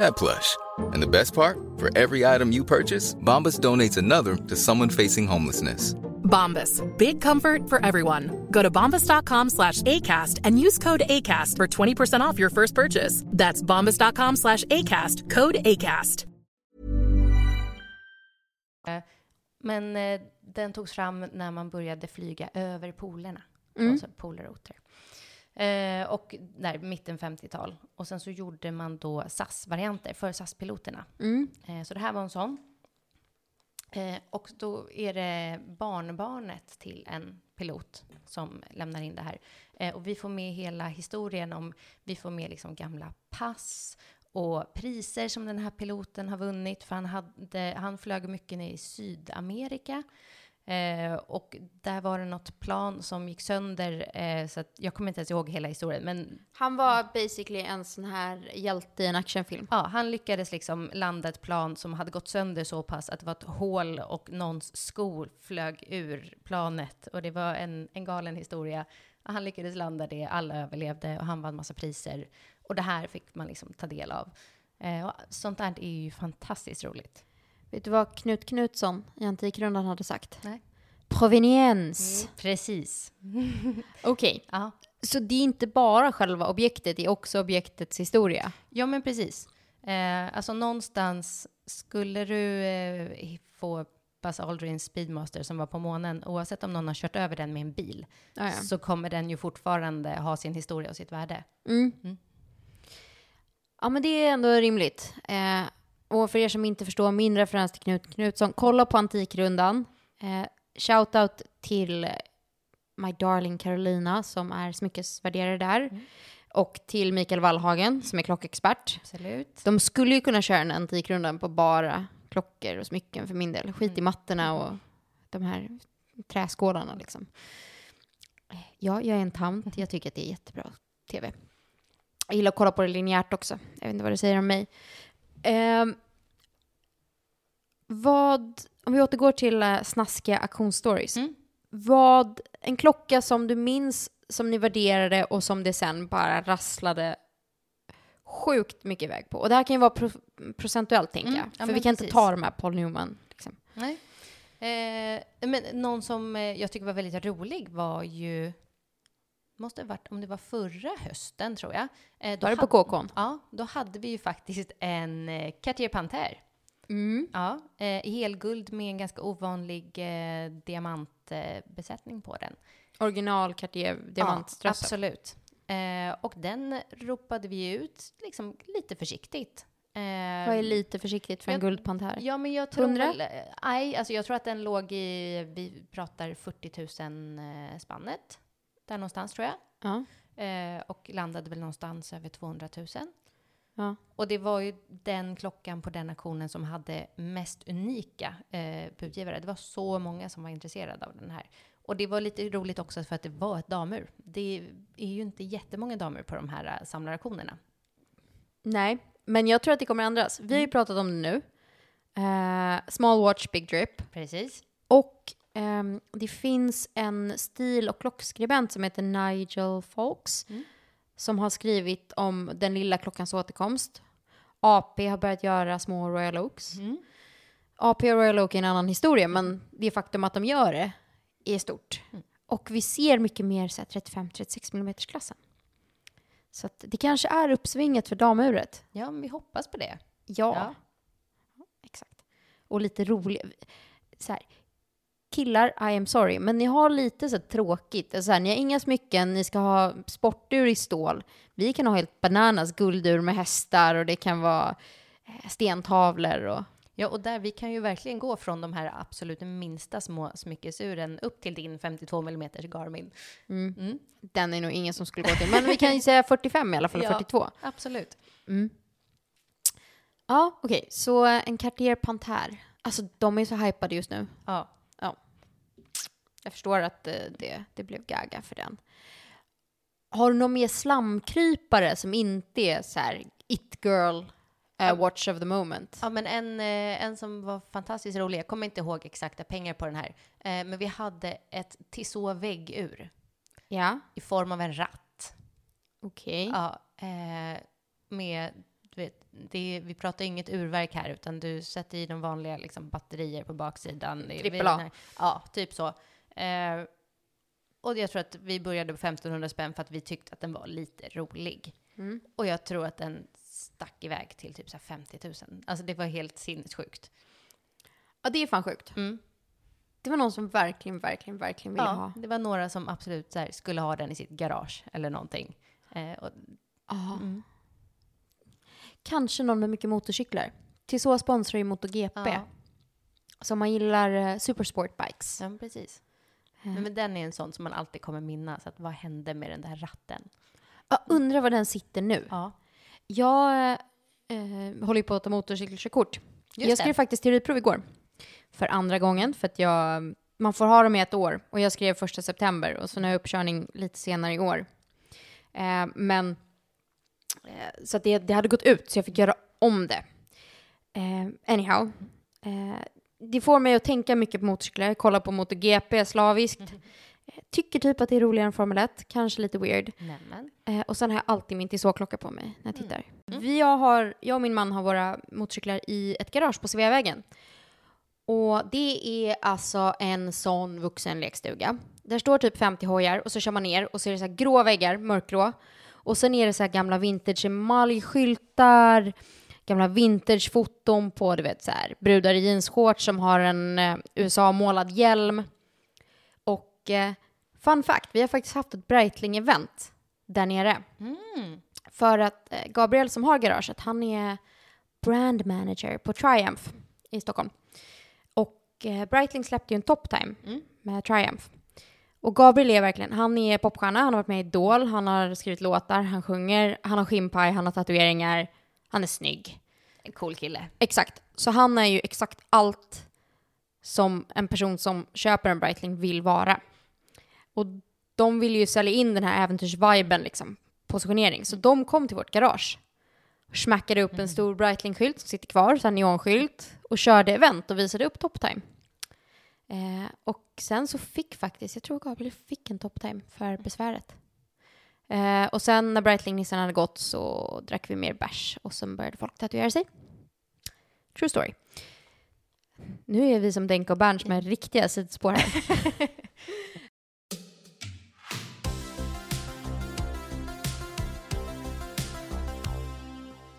that plush. And the best part? For every item you purchase, Bombas donates another to someone facing homelessness.
Bombas. Big comfort for everyone. Go to bombas.com slash ACAST and use code ACAST for 20% off your first purchase. That's bombas.com slash ACAST. Code ACAST.
men eh, den togs fram när man började flyga över polerna.
Mm.
Alltså polaroter. Eh, och där mitten 50-tal. Och sen så gjorde man då SAS-varianter för SAS-piloterna.
Mm.
Eh, så det här var en sån. Eh, och då är det barnbarnet till en pilot som lämnar in det här. Eh, och vi får med hela historien om, vi får med liksom gamla pass och priser som den här piloten har vunnit, för han, hade, han flög mycket ner i Sydamerika. Eh, och där var det något plan som gick sönder, eh, så att jag kommer inte ens ihåg hela historien, men
Han var basically en sån här hjälte i en actionfilm.
Ja, han lyckades liksom landa ett plan som hade gått sönder så pass att det var ett hål och någons skor flög ur planet. Och det var en, en galen historia. Han lyckades landa det, alla överlevde och han vann massa priser. Och det här fick man liksom ta del av. Eh, sånt där är ju fantastiskt roligt.
Vet du vad Knut Knutsson i Antikrundan hade sagt?
Nej.
Proveniens.
Precis.
Okej,
Ja.
så det är inte bara själva objektet, det är också objektets historia.
ja, men precis. Eh, alltså någonstans, skulle du eh, få Buzz Aldrins Speedmaster som var på månen, oavsett om någon har kört över den med en bil,
Ja, ja.
så kommer den ju fortfarande ha sin historia och sitt värde.
Mm.
Mm.
Ja, men det är ändå rimligt. Eh, och för er som inte förstår min referens till Knut Knutsson, kolla på Antikrundan. Eh, Shoutout till My Darling Carolina som är smyckesvärderare där. Och till Mikael Wallhagen som är klockexpert.
Absolut.
De skulle ju kunna köra en Antikrundan på bara klockor och smycken för min del. Skit i mattorna och de här träskålarna liksom. Ja, jag är en tant. Jag tycker att det är jättebra tv. Jag gillar att kolla på det linjärt också. Jag vet inte vad det säger om mig. Ehm, vad, om vi återgår till uh, snaskiga auktionsstories.
Mm.
Vad, en klocka som du minns som ni värderade och som det sen bara rasslade sjukt mycket iväg på. Och det här kan ju vara pro procentuellt, tänker
Mm,
jag.
ja,
För vi kan inte
precis.
ta de här Paul Newman. Liksom.
Nej. Eh, men någon som eh, jag tycker var väldigt rolig var ju, måste ha varit, om det var förra hösten tror jag. Eh, då
Var det på KKn?
Ja, då hade vi ju faktiskt en eh, Cartier Panthère.
Mm.
Ja, eh, i helguld med en ganska ovanlig eh, diamantbesättning på den.
Original Cartier
Ja,
diamantströssel.
absolut. Eh, och den ropade vi ut liksom lite försiktigt. Eh,
Vad är lite försiktigt för en guldpantär?
Ja, men jag tror
100?
väl... eh, Nej, alltså jag tror att den låg i... Vi pratar 40 000 eh, spannet. Där någonstans tror jag.
Ja.
Eh, och landade väl någonstans över 200 000.
Ja.
Och det var ju den klockan på den auktionen som hade mest unika eh, budgivare. Det var så många som var intresserade av den här. Och det var lite roligt också för att det var ett damur. Det är ju inte jättemånga damer på de här eh, samlarauktionerna.
Nej, men jag tror att det kommer ändras. Vi har ju pratat om det nu. Eh, small watch, big drip.
Precis.
Och ehm, det finns en stil och klockskribent som heter Nigel Folks
Mm.
som har skrivit om den lilla klockans återkomst. AP har börjat göra små Royal Oaks.
Mm.
AP och Royal Oak är en annan historia, men det faktum att de gör det är stort.
Mm.
Och vi ser mycket mer så här 35-36 mm klassen. Så det kanske är uppsvinget för damuret.
Ja, men vi hoppas på det.
Ja,
Ja.
exakt. Och lite rolig. Så här, killar, I am sorry, men ni har lite så tråkigt. Så här, ni har inga smycken, ni ska ha sportur i stål. Vi kan ha helt bananas guldur med hästar och det kan vara eh, stentavlor och
Ja, och där vi kan ju verkligen gå från de här absolut minsta små smyckesuren upp till din 52 mm Garmin. Mm.
den är nog ingen som skulle gå till. Men vi kan ju säga 45 i alla fall,
Ja.
42.
Absolut.
Ja, okej, så en Cartier Panthère. Alltså de är så hypade just nu.
Ja.
Jag förstår att eh, det, det blev gaga för den. Har du någon mer slamkrypare som inte är så här it girl, eh, watch of the moment?
Ja, men en, eh, en som var fantastiskt rolig, jag kommer inte ihåg exakta pengar på den här, men vi hade ett Tissot väggur
Ja,
i form av en ratt.
okej.
Ja, eh, med, du vet, det, vi pratar inget urverk här, utan du sätter i de vanliga liksom, batterier på baksidan.
Trippel A.
Ja, typ så. Eh, och jag tror att vi började på 1500 spänn för att vi tyckte att den var lite rolig.
Mm.
Och jag tror att den stack iväg till typ så här 50 000. Alltså det var helt sinnessjukt.
Ja, det är fan sjukt.
Mm.
Det var någon som verkligen, verkligen, verkligen ville
Ja,
ha.
det var några som absolut så här, skulle ha den i sitt garage eller någonting. Eh, och, mm.
Kanske någon med mycket motorcyklar. Till så sponsrar ju MotoGP.
Ja.
Så man gillar eh, supersport bikes.
ja, men precis.
Eh.
Men, men den är en sån som man alltid kommer minnas. Att vad hände med den där ratten?
Jag undrar var den sitter nu.
Ja.
Jag eh, håller ju på att ta motorcykelkörkort.
Just
jag skrev
det.
faktiskt teoriprov igår. För andra gången, för att jag, man får ha dem i ett år. Och jag skrev första september och så har jag uppkörning lite senare i år. Eh, men, eh, så att det, det hade gått ut så jag fick göra om det. Eh, anyhow. Eh, det får mig att tänka mycket på motorcyklar. Jag kollar på MotoGP slaviskt. Eh, Tycker typ att det är roligare än Formel 1. Kanske lite weird. Eh, och sen har jag alltid min Tissot-klocka på mig när jag tittar.
Mm.
Vi har, jag och min man har våra motorcyklar i ett garage på Sveavägen. Och det är alltså en sån vuxen lekstuga. Där står typ 50 hojar och så kör man ner och så är det så här grå väggar, mörkgrå. Och sen är det så här gamla vintage emaljskyltar, gamla vintagefoton på du vet så här brudar i jeansshorts som har en eh, USA-målad hjälm. Och eh, fun fact, vi har faktiskt haft ett Breitling-event där nere.
Mm.
För att eh, Gabriel som har garaget, han är brand manager på Triumph i Stockholm. Och eh, Breitling släppte ju en top time
Mm.
med Triumph. Och Gabriel är verkligen, han är popstjärna, han har varit med i Idol, han har skrivit låtar, han sjunger, han har skimpaj, han har tatueringar, han är snygg.
En cool kille.
Exakt. Så han är ju exakt allt som en person som köper en Breitling vill vara. Och de vill ju sälja in den här äventyrsviben liksom, positionering. Så de kom till vårt garage. Och smackade upp en stor Breitling-skylt som sitter kvar, så här neonskylt. Och körde event och visade upp top time. Eh, och sen så fick faktiskt, jag tror Gabriel fick en top time för besväret. Eh, och sen när Breitling-nissen hade gått så drack vi mer bärs och sen började folk tatuera sig. True story. Nu är vi som Denka och Bernt som är riktiga sidospår här.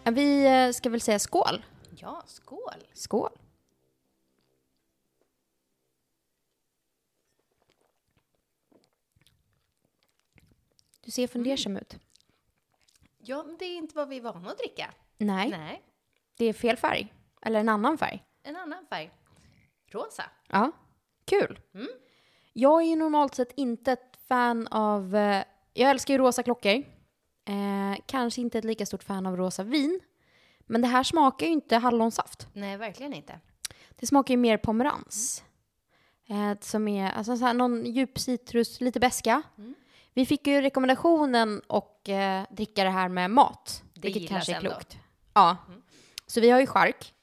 vi eh, ska väl säga skål.
Ja, skål.
Skål. Du ser fundersam ut.
Ja, men det är inte vad vi är vana att dricka.
Nej,
Nej.
det är fel färg. Eller en annan färg.
En annan färg. Rosa.
Ja, kul.
Mm.
Jag är ju normalt sett inte ett fan av... Eh, jag älskar ju rosa klockor. Eh, kanske inte ett lika stort fan av rosa vin. Men det här smakar ju inte hallonsaft.
Nej, verkligen inte.
Det smakar ju mer pomerans. Eh, som är alltså, så här, någon djup citrus, lite beska.
Mm.
Vi fick ju rekommendationen att eh, dricka det här med mat.
Det
vilket kanske är
ändå.
klokt. Ja. Så vi har ju chark.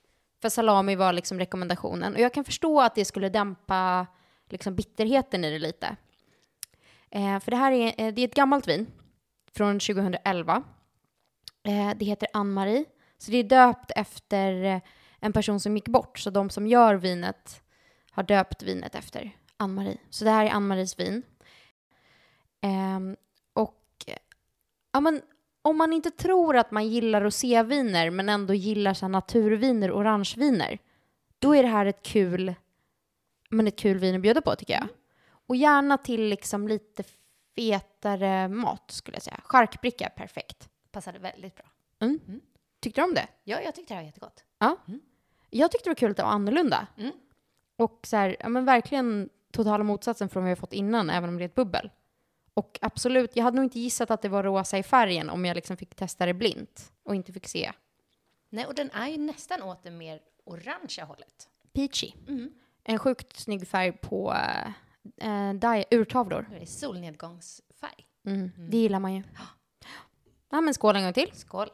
För salami var liksom rekommendationen. Och jag kan förstå att det skulle dämpa liksom bitterheten i det lite. Eh, för det här är, eh, det är ett gammalt vin från 2011. Eh, det heter Ann-Marie. Så det är döpt efter eh, en person som gick bort. Så de som gör vinet har döpt vinet efter Ann-Marie. Så det här är Ann-Maries vin. Ehm, och ja, men, om man inte tror att man gillar roséviner men ändå gillar så naturviner, orangeviner, då är det här ett kul, men ett kul vin att bjuda på tycker jag. Och gärna till liksom lite fetare mat skulle jag säga. Charkbricka, perfekt.
Passade väldigt bra.
Mm. Tyckte du om det?
Ja, jag tyckte det var jättegott.
Ja. Jag tyckte det var kul att det var annorlunda.
Mm.
Och så här, ja men verkligen totala motsatsen från vad vi har fått innan, även om det är ett bubbel. Och absolut, jag hade nog inte gissat att det var rosa i färgen om jag liksom fick testa det blint och inte fick se.
Nej, och den är ju nästan åt det mer orangea hållet.
Peachy.
Mm.
En sjukt snygg färg på äh, di- urtavlor.
Det är solnedgångsfärg.
Mm. Det gillar man ju. Ja, men skål en gång till.
Skål.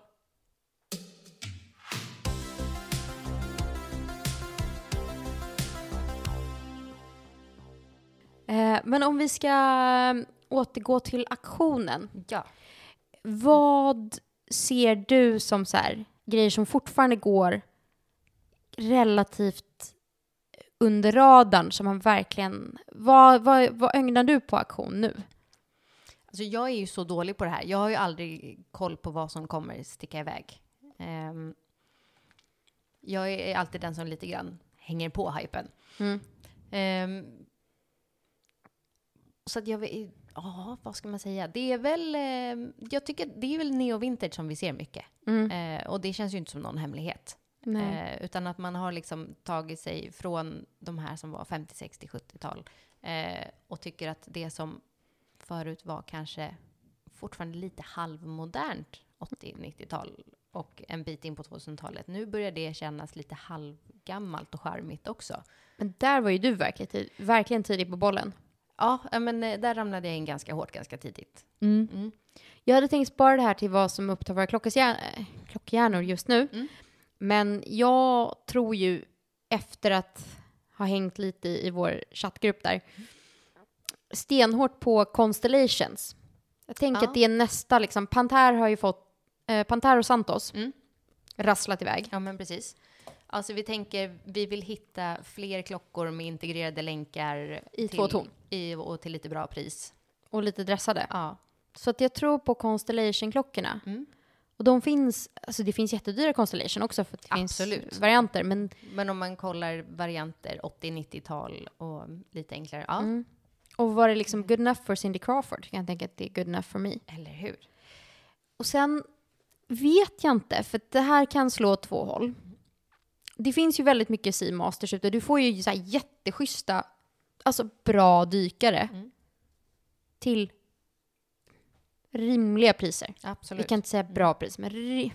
Eh, men om vi ska eh, återgå till aktionen.
Ja.
Vad ser du som så här, grejer som fortfarande går relativt under radarn som man verkligen... Vad, vad, vad ögnar du på aktion nu?
Alltså jag är ju så dålig på det här. Jag har ju aldrig koll på vad som kommer sticka iväg. Ehm, jag är alltid den som lite grann hänger på hypen.
Mm.
Ehm, så att jag ja, vad ska man säga? Det är väl, eh, jag tycker det är väl neo vintage som vi ser mycket. Eh, och det känns ju inte som någon hemlighet.
Nej.
Eh, utan att man har liksom tagit sig från de här som var 50, 60, 70-tal eh, och tycker att det som förut var kanske fortfarande lite halvmodernt 80-90-tal och en bit in på 2000-talet. Nu börjar det kännas lite halvgammalt och charmigt också.
Men där var ju du verkligen, verkligen tidig på bollen.
Ja, men eh, där ramlade jag in ganska hårt ganska tidigt.
Mm. Jag hade tänkt spara det här till vad som upptar våra klockhjär- klockhjärnor just nu.
Mm.
Men jag tror ju efter att ha hängt lite i, i vår chattgrupp där stenhårt på Constellations. Jag tänker
Ja.
att det är nästa liksom. Panther har ju fått, eh, Panther och Santos
Mm.
rasslat iväg.
Ja, men precis. Alltså vi tänker, vi vill hitta fler klockor med integrerade länkar.
I
till,
två ton.
I, och till lite bra pris.
Och lite dressade.
Ja.
Så att jag tror på Constellation-klockorna.
Mm.
Och de finns, alltså det finns jättedyra Constellation också för att det
Absolut.
finns varianter. Men
Men om man kollar varianter 80-90-tal och lite enklare, ja.
Mm. Och var det liksom good enough för Cindy Crawford kan jag tänka att det är good enough för mig.
Eller hur?
Och sen vet jag inte, för det här kan slå åt två håll. Det finns ju väldigt mycket Seamasters ute. Du får ju så här jätteschyssta, alltså bra dykare
Mm.
till rimliga priser.
Absolut.
Vi kan inte säga bra pris, men re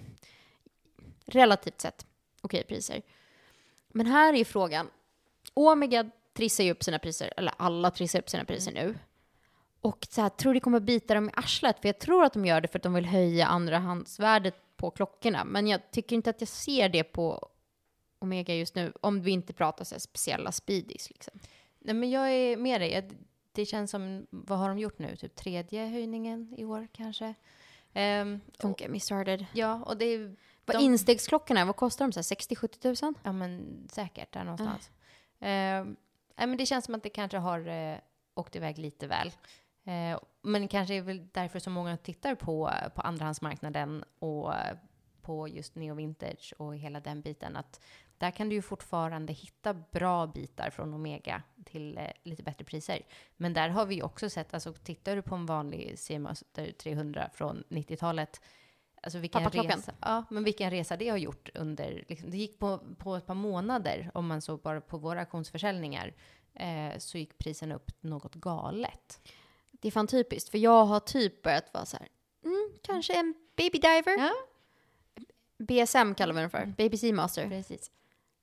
relativt sett okej priser. Men här är frågan. Omega trissar ju upp sina priser, eller alla trissar upp sina priser nu. Och så här, tror det kommer bita dem i arslet, för jag tror att de gör det för att de vill höja andrahandsvärdet på klockorna. Men jag tycker inte att jag ser det på Omega just nu, om vi inte pratar så här speciella speedies. Liksom.
Nej, men jag är med dig. Det känns som, vad har de gjort nu? Typ tredje höjningen i år kanske? Ehm,
Don't get me started.
ja, och det är...
Vad
de-
instegsklockorna, vad kostar de? Så här 60-70 tusen?
Ja, men säkert där någonstans. Ehm, nej, men det känns som att det kanske har eh, åkt iväg lite väl. Eh, men kanske är väl därför så många tittar på, på andrahandsmarknaden och eh, på just neo vintage och hela den biten. Att där kan du ju fortfarande hitta bra bitar från Omega till eh, lite bättre priser. Men där har vi också sett, alltså tittar du på en vanlig CMaster 300 från 90-talet, alltså vilken resa, ja, men vilken resa det har gjort under, liksom, det gick på, på ett par månader, om man såg bara på våra auktionsförsäljningar, eh, så gick prisen upp något galet.
Det är fan typiskt, för jag har typ börjat vara så här, mm, kanske en baby diver.
Ja,
BSM kallar vi den för, Baby Seamaster.
precis.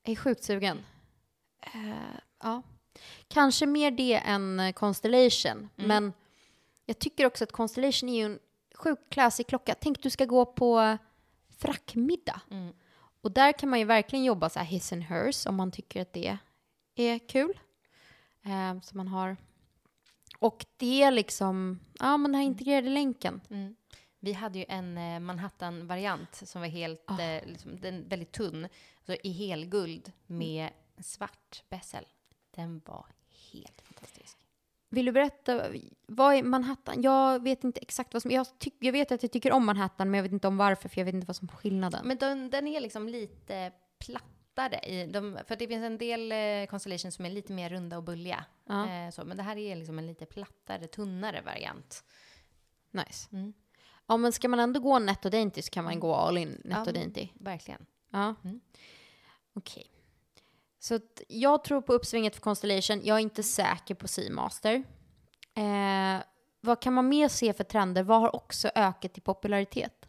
Jag är sjukt sugen. Eh, ja. Kanske mer det än eh, Constellation, men jag tycker också att Constellation är ju en sjukt classy klocka. Tänk du ska gå på frackmiddag.
Mm.
Och där kan man ju verkligen jobba så här his and hers om man tycker att det är kul. Eh, så man har... Och det är liksom, ja men den här integrerade länken.
Mm. Vi hade ju en eh, Manhattan-variant som var helt,
Ah.
eh, liksom, den, väldigt tunn, alltså i helguld med svart bessel. Den var helt fantastisk.
Vill du berätta, vad är Manhattan? Jag vet inte exakt vad som, jag, tyck, jag vet att jag tycker om Manhattan men jag vet inte om varför för jag vet inte vad som är skillnaden.
Men den, den är liksom lite plattare. I de, för det finns en del eh, Constellations som är lite mer runda och bulliga.
Ja.
Eh, så, men det här är liksom en lite plattare, tunnare variant.
Nice.
Mm.
Ja men ska man ändå gå netto dainty så kan man gå all in netto dainty.
Verkligen.
Ja.
Mm.
Okej. Så att jag tror på uppsvinget för Constellation. Jag är inte säker på Seamaster. Eh, vad kan man mer se för trender? Vad har också ökat i popularitet?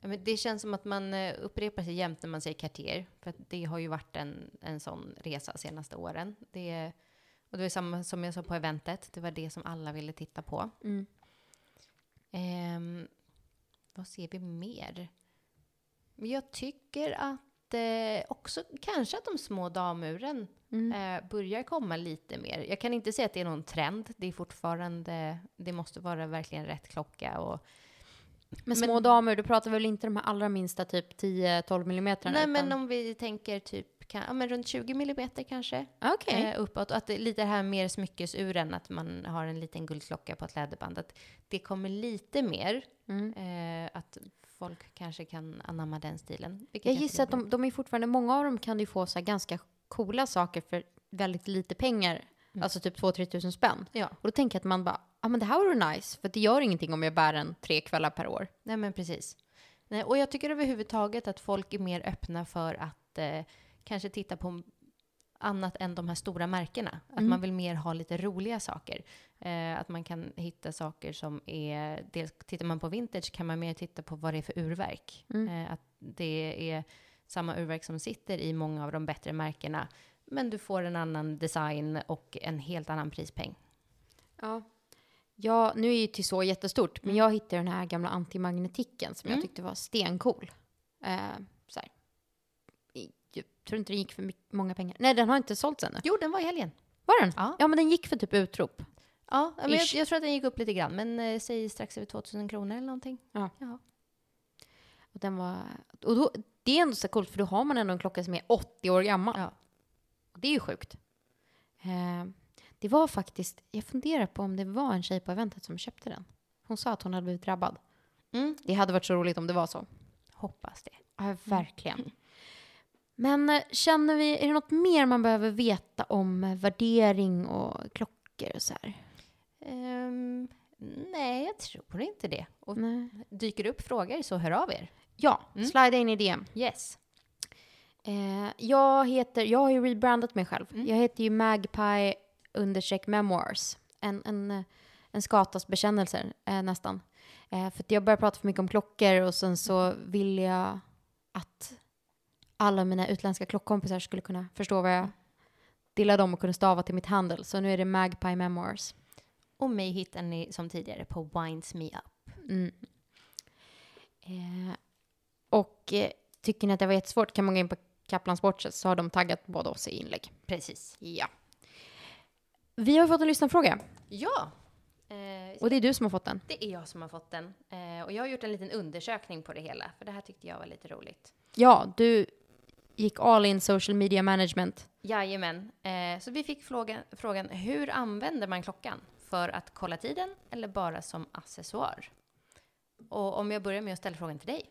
Ja, Men det känns som att man eh, upprepar sig jämt när man säger Cartier. För det har ju varit en, en sån resa senaste åren. Det, och det var samma som jag sa på eventet. Det var det som alla ville titta på.
Mm.
Ehm, vad ser vi mer? Jag tycker att eh, också kanske att de små damuren
Mm.
eh, börjar komma lite mer. Jag kan inte säga att det är någon trend. Det är fortfarande, det måste vara verkligen rätt klocka och
Men små damer, du pratar väl inte de här allra minsta typ 10-12 millimeter?
Nej, men om vi tänker typ kan, ja, men runt 20 millimeter kanske
Okej.
eh, uppåt. Och att det är lite det här mer smyckesuren, att man har en liten guldklocka på ett läderband. Att det kommer lite mer.
Mm.
Eh, att folk kanske kan anamma den stilen.
Jag gissar att de, de är fortfarande, många av dem kan ju få så ganska coola saker för väldigt lite pengar, alltså typ 2-3 tusen spänn.
Ja.
Och då tänker jag att man bara, ja ah, men det här vore nice, för det gör ingenting om jag bär den tre kvällar per år.
Nej, men precis. Nej, och jag tycker överhuvudtaget att folk är mer öppna för att eh, kanske titta på annat än de här stora märkena. Att man vill mer ha lite roliga saker. Eh, att man kan hitta saker som är... Dels tittar man på vintage kan man mer titta på vad det är för urverk. Eh, att det är samma urverk som sitter i många av de bättre märkena. Men du får en annan design och en helt annan prispeng.
Ja. Ja, nu är ju Tissot jättestort, men jag hittade den här gamla antimagnetiken som jag tyckte var stencool. Eh, så här. I- Jag tror inte den gick för mycket, många pengar. Nej, den har inte sålts ännu.
Jo, den var i helgen.
Var den?
Ja.
ja, men den gick för typ utrop.
Ja, men jag, jag tror att den gick upp lite grann. Men eh, säg strax över 2000 kronor eller någonting.
Ja.
Ja.
Och, den var, och då, det är ändå så coolt, för då har man ändå en klocka som är 80 år gammal.
Ja.
Och det är ju sjukt. Eh, det var faktiskt, jag funderar på om det var en tjej på eventet som köpte den. Hon sa att hon hade blivit drabbad.
Mm.
Det hade varit så roligt om det var så.
Hoppas det.
Ja, verkligen. Men eh, känner vi, är det något mer man behöver veta om eh, värdering och klockor och så här?
Ehm, nej, jag tror inte det. Och
Nej.
dyker upp frågor så hör av er.
Ja, slida in i DM.
Yes.
Eh, jag heter, jag har ju rebrandat mig själv. Jag heter ju Magpie understreck memoirs. En, en, eh, en skatas bekännelser eh, nästan. Eh, för jag börjar prata för mycket om klockor och sen så vill jag att alla mina utländska klockkompisar skulle kunna förstå vad jag dillade om och kunde stava till mitt handel. Så nu är det Magpie memoirs.
Och mig hittar ni som tidigare på Winds Me Up.
Mm. Eh, och eh, tycker ni att det var jättesvårt kan man gå in på Kaplan Sports så har de taggat båda oss i inlägg.
Precis.
Ja. Vi har fått en lyssnarfråga
Ja. Eh,
och det är du som har fått den.
det är jag som har fått den. Eh, och jag har gjort en liten undersökning på det hela. För det här tyckte jag var lite roligt.
Ja, du gick all in social media management.
Jajamän. Eh, så vi fick frågan, frågan, hur använder man klockan? För att kolla tiden eller bara som accessoar? Och om jag börjar med att ställa frågan till dig.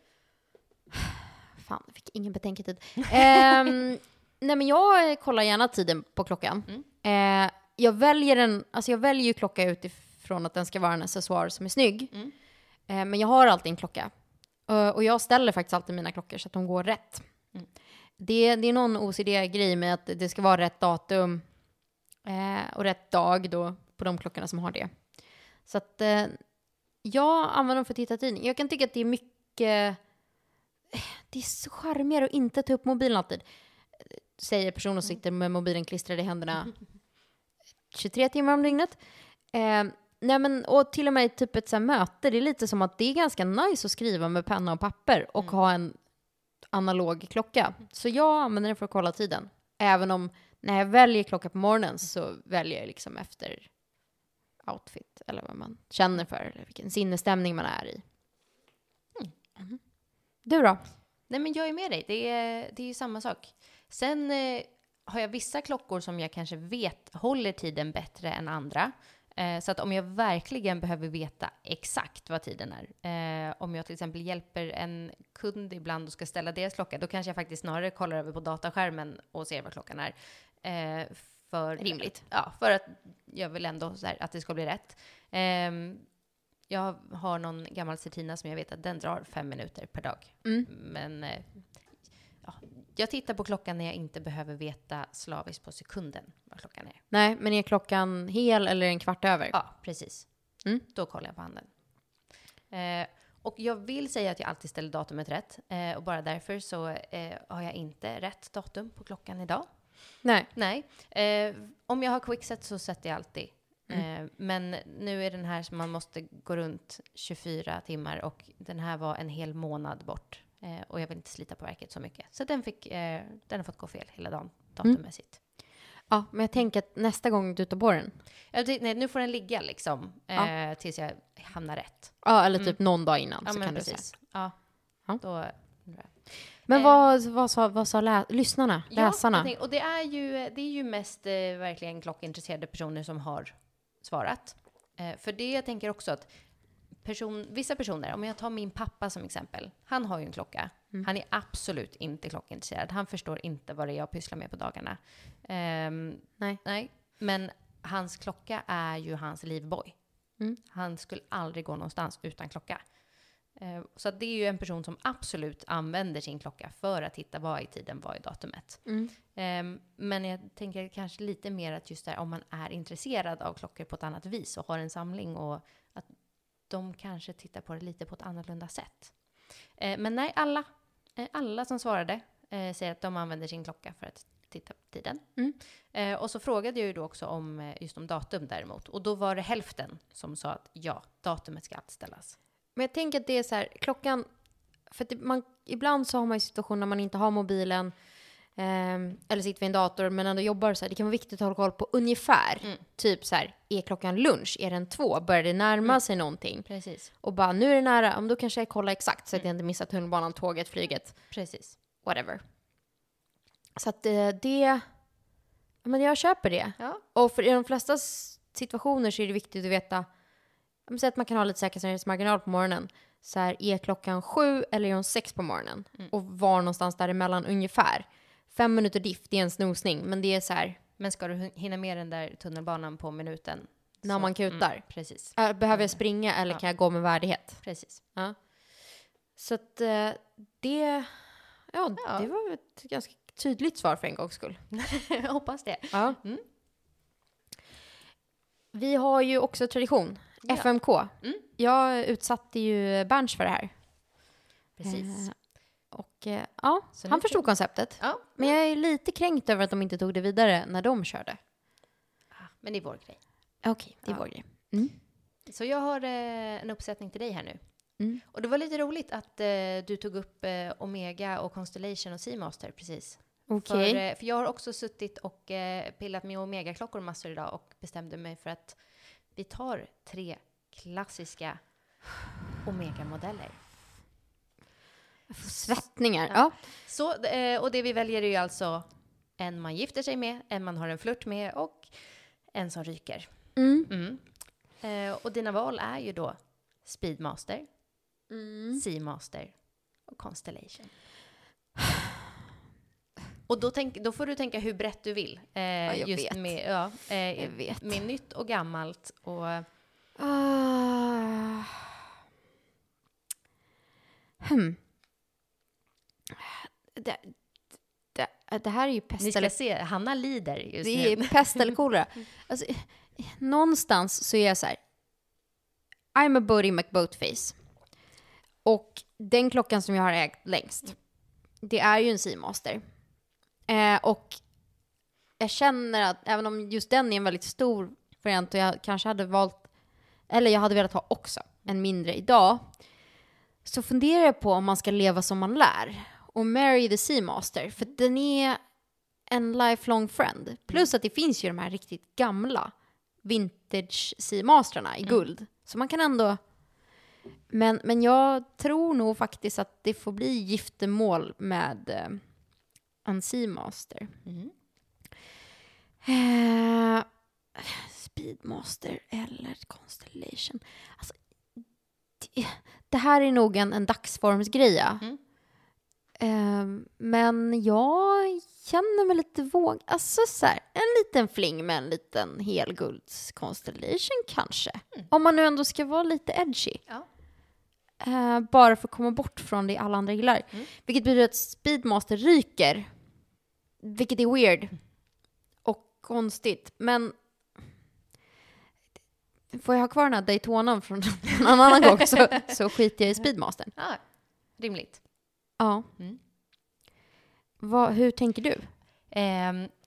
Fan, jag fick ingen betänketid. Ehm, nej, men jag eh, kollar gärna tiden på klockan. Eh, jag väljer en, alltså jag väljer ju klocka utifrån att den ska vara en accessoar som är snygg. Eh, men jag har alltid en klocka. Eh, och jag ställer faktiskt alltid mina klockor så att de går rätt. Det, det är någon OCD-grej med att det ska vara rätt datum eh, och rätt dag då på de klockorna som har det. Så att eh, jag använder dem för att titta tiden. Jag kan tycka att det är mycket det är så charmigare att inte ta upp mobilen alltid. Säger personen som sitter med mobilen klistrad i händerna 23 timmar om dygnet. Eh, nej men, och till och med typ ett så möte, det är lite som att det är ganska nice att skriva med penna och papper och ha en analog klocka. Så jag använder den för att kolla tiden. Även om när jag väljer klocka på morgonen så väljer jag liksom efter outfit eller vad man känner för eller vilken sinnesstämning man är i. Mm. mm. Du då?
Nej, men jag är med dig. Det är, det är ju samma sak. Sen eh, har jag vissa klockor som jag kanske vet håller tiden bättre än andra. Eh, så att om jag verkligen behöver veta exakt vad tiden är, eh, om jag till exempel hjälper en kund ibland och ska ställa deras klocka, då kanske jag faktiskt snarare kollar över på dataskärmen och ser vad klockan är. Eh, för,
Rimligt.
Ja, för att jag vill ändå här, att det ska bli rätt. Ehm, jag har någon gammal Certina som jag vet att den drar fem minuter per dag. Men eh, ja, jag tittar på klockan när jag inte behöver veta slaviskt på sekunden vad klockan är.
Nej, men är klockan hel eller en kvart över?
Ja, precis.
Mm.
Då kollar jag på handen. Eh, och jag vill säga att jag alltid ställer datumet rätt. Eh, och bara därför så eh, har jag inte rätt datum på klockan idag.
Nej.
Nej. Eh, om jag har quickset så sätter jag alltid. Eh, men nu är den här som man måste gå runt 24 timmar och den här var en hel månad bort. Eh, och jag vill inte slita på verket så mycket. Så den, fick, eh, den har fått gå fel hela dagen datummässigt.
Ja, men jag tänker att nästa gång du tar på den,
Ja, nej, nu får den ligga liksom eh, tills jag hamnar rätt.
ja, eller typ någon dag innan
Mm. Ja,
så kan du säga.
precis. Ja.
Ja.
Då,
Men
Eh.
vad, vad sa, vad sa lä- lyssnarna, läsarna?
jag tänkte- och det är ju, det är ju mest eh, verkligen klockintresserade personer som har svarat. För det jag tänker också att person, vissa personer, om jag tar min pappa som exempel, han har ju en klocka Han är absolut inte klockintresserad. Han förstår inte vad det är jag pysslar med på dagarna. Ehm,
Nej.
nej. Men hans klocka är ju hans livboj.
Mm.
Han skulle aldrig gå någonstans utan klocka. Eh, Så det är ju en person som absolut använder sin klocka för att hitta vad är tiden, vad är datumet.
Mm.
Ehm, Men jag tänker kanske lite mer att just där om man är intresserad av klockor på ett annat vis och har en samling och de kanske tittar på det lite på ett annorlunda sätt. Eh, Men nej, alla, eh, alla som svarade eh, säger att de använder sin klocka för att titta på tiden.
Mm.
Eh, Och så frågade jag ju då också om eh, just om datum däremot. Och då var det hälften som sa att ja, datumet ska alltid ställas.
Men jag tänker att det är så här, klockan... För att det, man, ibland så har man ju situationer när man inte har mobilen ehm, eller sitter vid en dator men ändå jobbar så här. Det kan vara viktigt att hålla koll på ungefär.
Mm.
Typ så här, är klockan lunch? Är den två? Börjar det närma
Mm.
sig någonting?
Precis.
Och bara, nu är det nära. Men Då kanske jag kollar exakt så att jag inte missar tunnelbanan, tåget, flyget,
Precis.
whatever. Så att eh, det... Men jag köper det.
Ja.
Och för i de flesta situationer så är det viktigt att veta, säg att man kan ha lite säkerhetsmarginal på morgonen. Så här, är klockan sju eller är hon sex på morgonen? Och var någonstans däremellan ungefär. Fem minuter diff, det är en snosning, men det är så här,
Men ska du hin- hinna med den där tunnelbanan på minuten?
när
så-
man kutar.
Mm, precis.
Äh, behöver jag springa eller
Ja.
kan jag gå med värdighet?
Precis.
Ja. Så att eh, det, ja,
Ja.
det var ett ganska tydligt svar för en gångs skull.
Jag hoppas det.
Ja.
Mm.
Vi har ju också tradition. FMK.
Mm.
Jag utsatte ju Berns för det här.
Precis.
Och eh, ja,
Så
han
nu
förstod
tror-
konceptet.
Ja,
Men jag är lite kränkt över att de inte tog det vidare när de körde.
men det är vår grej.
Okej, det är
Ja.
vår grej. Mm.
Så jag har eh, en uppsättning till dig här nu.
Mm.
Och det var lite roligt att eh, du tog upp eh, Omega och Constellation och Seamaster precis.
Okej.
För, eh, för jag har också suttit och eh, pillat med Omega-klockor massor idag och bestämde mig för att vi tar tre klassiska Omega-modeller.
Jag får svettningar.
Ja.
Ja.
Så, eh, och det vi väljer är ju alltså en man gifter sig med, en man har en flört med och en som ryker.
Mm.
Mm. Eh, och dina val är ju då Speedmaster,
Mm.
Seamaster och Constellation. Och då, tänk, då får du tänka hur brett du vill. Eh,
jag
just
vet.
Med, ja, eh,
Jag vet.
med nytt och gammalt. Och,
Ah. Hmm. Det, det, det här är ju pest
ni ska se, Hanna lider just
Det
nu.
är pest eller kolera. Alltså, någonstans så är jag så här. I'm a Bodie McBoatface. Och den klockan som jag har ägt längst, det är ju en Seamaster. Eh, och jag känner att även om just den är en väldigt stor variant och jag kanske hade valt, eller jag hade velat ha också, en mindre idag, så funderar jag på om man ska leva som man lär och marry the Seamaster. För den är en lifelong friend. Plus att det finns ju de här riktigt gamla vintage Seamasterna i guld. Så man kan ändå... Men, men jag tror nog faktiskt att det får bli giftermål med eh, en Seamaster.
Mm.
Eh, Speedmaster eller Constellation. Alltså, det, det här är nog en, en dagsformsgrej. ja.
Mm.
Eh, men jag känner mig lite våg... Alltså så här, en liten fling med en liten helgulds Constellation kanske. Om man nu ändå ska vara lite edgy.
Ja.
Eh, bara för att komma bort från det alla andra gillar. Vilket betyder att Speedmaster ryker. Vilket är weird. Och konstigt. Men får jag ha kvar den här Daytonan från en annan gång så, så skiter jag i Speedmastern.
Ja, rimligt.
Ja.
Mm.
Vad, hur tänker du?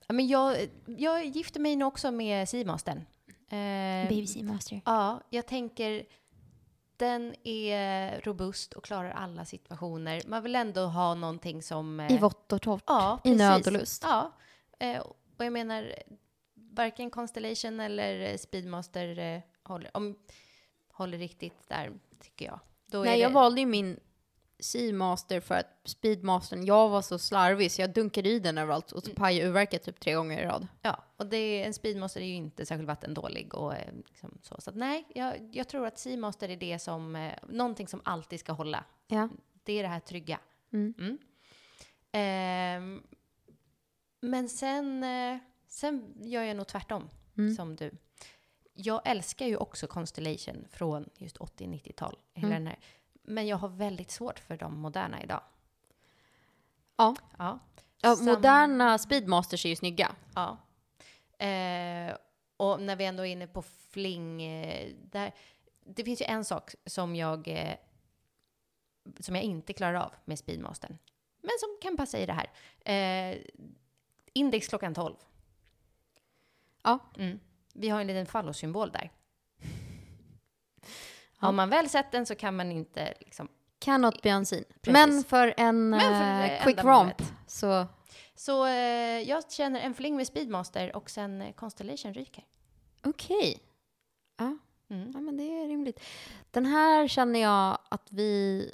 Ja, men jag, jag gifter mig nog också med Seamastern. Ehm,
Seamaster.
Ja, jag tänker den är robust och klarar alla situationer. Man vill ändå ha någonting som... eh,
I vått och torrt.
Ja,
I nöd och lust.
Ja, eh, och jag menar varken Constellation eller eh, Speedmaster eh, håller, om, håller riktigt där, tycker jag. Då
Nej,
är
jag
det,
valde ju min Seamaster för att Speedmastern, jag var så slarvig så jag dunkade i den överallt och så pajade urverket typ tre gånger i rad.
Ja, och det, en Speedmaster är ju inte särskilt vattendålig och eh, liksom så. Så att, nej, jag, jag tror att Seamaster är det som, eh, någonting som alltid ska hålla.
Ja.
Det är det här trygga.
Mm.
Ehm, men sen, eh, sen gör jag nog tvärtom,
Mm.
som du. Jag älskar ju också Constellation från just 80-90-tal. Hela
Mm.
den här. Men jag har väldigt svårt för de moderna idag.
Ja.
Ja.
ja
Sam-
moderna Speedmasters är ju snygga.
Ja. Eh, och när vi ändå är inne på fling, eh, där, det finns ju en sak som jag, eh, som jag inte klarar av med Speedmastern, men som kan passa i det här. Eh, index klockan 12.
Ja.
Mm. Vi har en liten fallossymbol där.
Ja.
Har man väl sett den så kan man inte liksom...
Cannot be unseen. Men för en
Men för
eh,
det
quick romp så...
Så eh, jag känner en fling med Speedmaster och sen eh, Constellation ryker.
Okej. Ja.
Mm.
ja, men det är rimligt. Den här känner jag att vi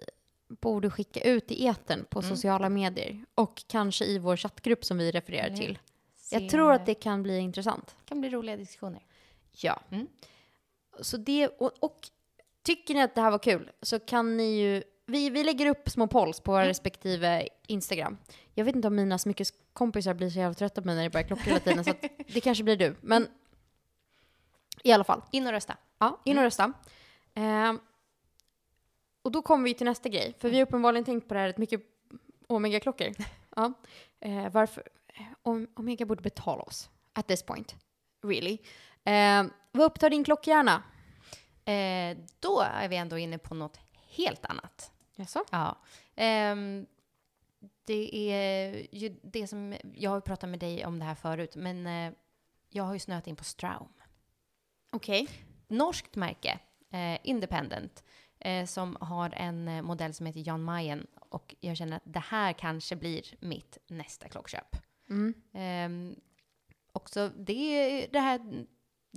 borde skicka ut i etern på
Mm.
sociala medier. Och kanske i vår chattgrupp som vi refererar
Mm.
till.
Se-
Jag tror att det kan bli intressant.
kan bli roliga diskussioner.
Ja.
Mm.
Så det, och, och tycker ni att det här var kul så kan ni ju, vi, vi lägger upp små polls på våra
Mm.
respektive Instagram. Jag vet inte om mina smyckeskompisar blir så jävla trötta på mig när det börjar klocka hela tiden så det kanske blir du. Men i alla fall,
In och rösta.
ja, in och rösta. Ehm, och då kommer vi till nästa grej, för vi har uppenbarligen tänkt på det här rätt mycket, Omega-klockor. Ja. Eh, varför? Om, Omega borde betala oss, at this point. Really. Eh, vad upptar din klockhjärna?
Eh, då är vi ändå inne på något helt annat.
Jaså?
Ja. Ehm, det är ju det som, jag har pratat med dig om det här förut, men eh, jag har ju snöat in på Straum.
Okej.
Norskt märke, eh, Independent, eh, som har en eh, modell som heter Jan Mayen och jag känner att det här kanske blir mitt nästa klockköp.
Mm.
Ehm, också, det är det här,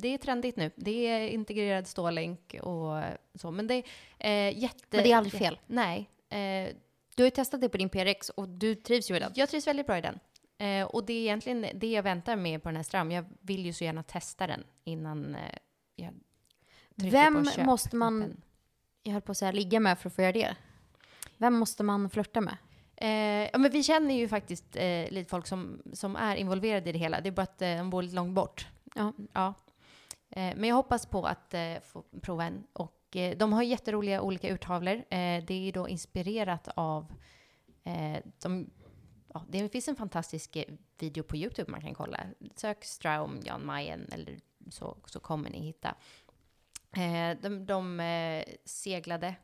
det är trendigt nu. Det är integrerad stålänk och så, men det är eh, jätte...
Men det är aldrig fel.
Nej. Eh,
Du har ju testat det på din PRX och du trivs ju med den.
jag trivs väldigt bra i den. Eh, och det är egentligen det jag väntar med på den här Stram. Jag vill ju så gärna testa den innan eh, jag trycker
Vem
på köp.
måste man, jag höll på att säga ligga med för att få göra det? Vem måste man flörta med?
Eh, ja, men vi känner ju faktiskt eh, lite folk som, som är involverade i det hela. Det är bara att eh, de bor lite långt bort.
Ja.
Ja. Eh, men jag hoppas på att eh, få prova en. Och eh, de har jätteroliga olika urtavlor. Det är då inspirerat av de, ja, det finns en fantastisk video på Youtube man kan kolla. Sök Straum, Jan Mayen eller så, så kommer ni hitta. De de seglade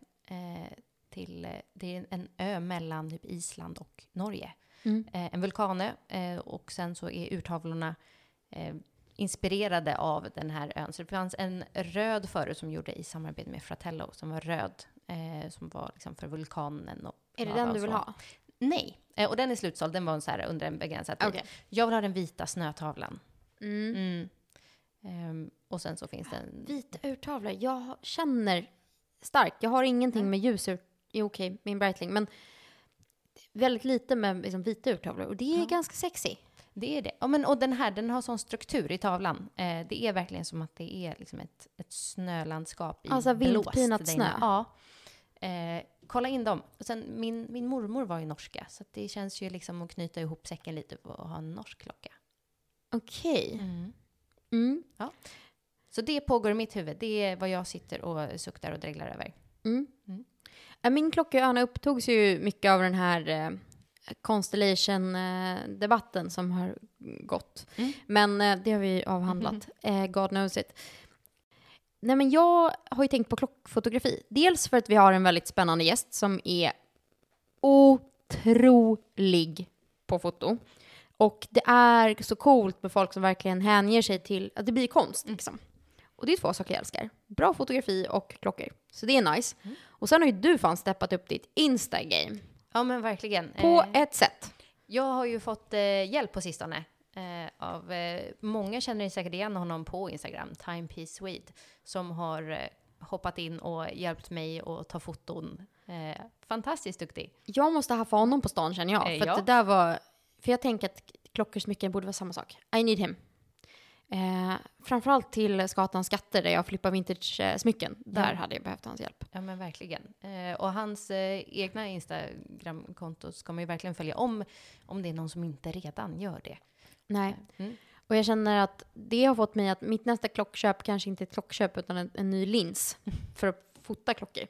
till, det är en ö mellan typ Island och Norge.
Mm.
En vulkanö och sen så är urtavlorna inspirerade av den här ön. Så det fanns en röd förut som gjorde i samarbete med Fratello som var röd, eh, som var liksom för vulkanen. Och
Är det den du vill ha?
Nej, eh, och den är slutsåld. Den var en så här under en begränsad tid.
Okej.
Jag vill ha den vita snötavlan.
Mm.
Mm. Ehm, och sen så finns det en...
Vita urtavlor. Jag känner starkt. Jag har ingenting med ljus ur... Jo, okej, min Breitling. Men väldigt lite med liksom, vita urtavlor. Och det är
Ja.
ganska sexy.
Det är det. Ja, men, och den här, den har sån struktur i tavlan. Eh, det är verkligen som att det är liksom ett, ett snölandskap i
Alltså vildpinat snö.
Ja. Eh, kolla in dem. Och sen, min, min mormor var ju norska, så det känns ju liksom att knyta ihop säcken lite och ha en norsk klocka.
Okej. Mm.
Så det pågår i mitt huvud. Det är vad jag sitter och suktar och dreglar över.
Mm.
Mm.
Ja, Min klocka upptogs ju mycket av den här eh, Constellation-debatten som har gått.
Mm.
Men eh, det har vi avhandlat. Eh, God knows it. Nej, men jag har ju tänkt på klockfotografi. Dels för att vi har en väldigt spännande gäst som är otrolig på foto. Och det är så coolt med folk som verkligen hänger sig till att det blir konst. Liksom. Och det är två saker jag älskar. Bra fotografi och klockor. Så det är nice. Och sen har ju du fan steppat upp ditt Instagame.
Ja, men verkligen.
På
Eh,
ett sätt.
Jag har ju fått eh, hjälp på sistone. Eh, av, eh, många känner säkert igen honom på Instagram, Timepiece Swede, som har eh, hoppat in och hjälpt mig att ta foton. Eh, fantastiskt duktig.
Jag måste haffa honom på stan känner jag. För
ja.
det där var... För jag tänker att klockor och smycken borde vara samma sak. I need him. Eh, framförallt till Skatans skatter där jag flippar vintage-smycken. Där
Mm.
hade jag behövt hans hjälp.
Ja men verkligen. Eh, och hans eh, egna Instagram-konto ska man ju verkligen följa om, om det är någon som inte redan gör det.
Nej.
Mm.
Och jag känner att det har fått mig att mitt nästa klockköp kanske inte är ett klockköp utan en, en ny lins för att fota klockor.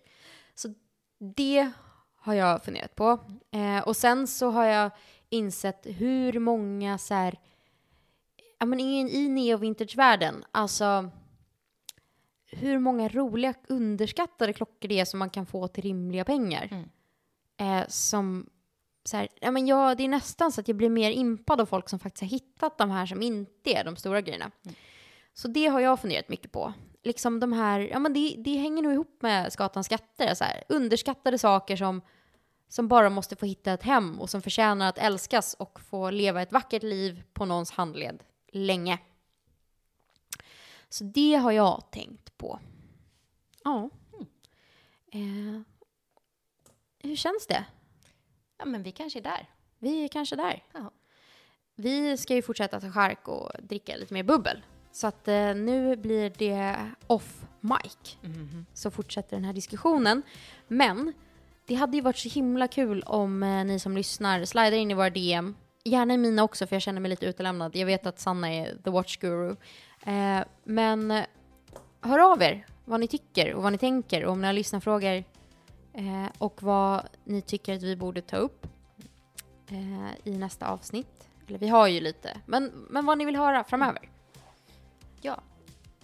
Så det har jag funderat på. Eh, och sen så har jag insett hur många så här, ja men i, i neo-vintage-världen, alltså hur många roliga underskattade klockor det är som man kan få till rimliga pengar.
Mm.
Eh, som så här, ja, men jag, det är nästan så att jag blir mer impad av folk som faktiskt har hittat de här som inte är de stora grejerna. Så det har jag funderat mycket på. Liksom de här, ja men det, det hänger nog ihop med Skatans skatter. Så här, underskattade saker som, som bara måste få hitta ett hem och som förtjänar att älskas och få leva ett vackert liv på någons handled länge. Så det har jag tänkt på. Ja. Eh, hur känns det?
Ja men vi kanske är där.
Vi är kanske där.
Ja.
Vi ska ju fortsätta ta chark och dricka lite mer bubbel. Så att eh, nu blir det off mic. Så fortsätter den här diskussionen. Men det hade ju varit så himla kul om eh, ni som lyssnar slidar in i våra DM. Gärna i mina också för jag känner mig lite utelämnad. Jag vet att Sanna är the watch guru. Eh, men eh, hör av er vad ni tycker och vad ni tänker och om ni har lyssnarfrågor eh, och vad ni tycker att vi borde ta upp eh, i nästa avsnitt. Eller vi har ju lite, men, men vad ni vill höra framöver.
Ja.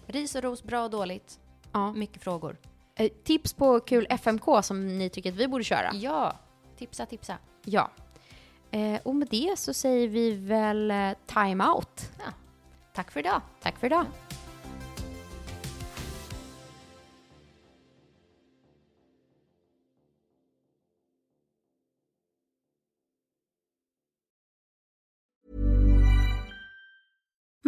Ris och ros, bra och dåligt.
Ja.
Mycket frågor.
Eh, tips på kul FMK som ni tycker att vi borde köra.
Ja. Tipsa, tipsa.
Ja. Eh, och med det så säger vi väl eh, time out.
Ja. Tack för idag.
Tack för idag.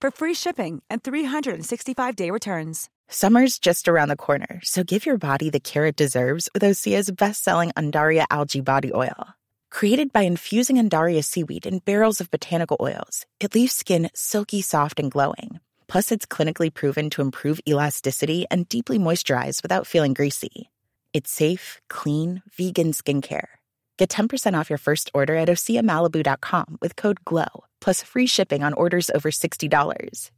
for free shipping and 365-day returns.
Summer's just around the corner, so give your body the care it deserves with Osea's best-selling Andaria algae body oil. Created by infusing Andaria seaweed in barrels of botanical oils, it leaves skin silky soft and glowing. Plus, it's clinically proven to improve elasticity and deeply moisturize without feeling greasy. It's safe, clean, vegan skincare. Get 10% off your first order at OseaMalibu.com with code GLOW, plus free shipping on orders over $60.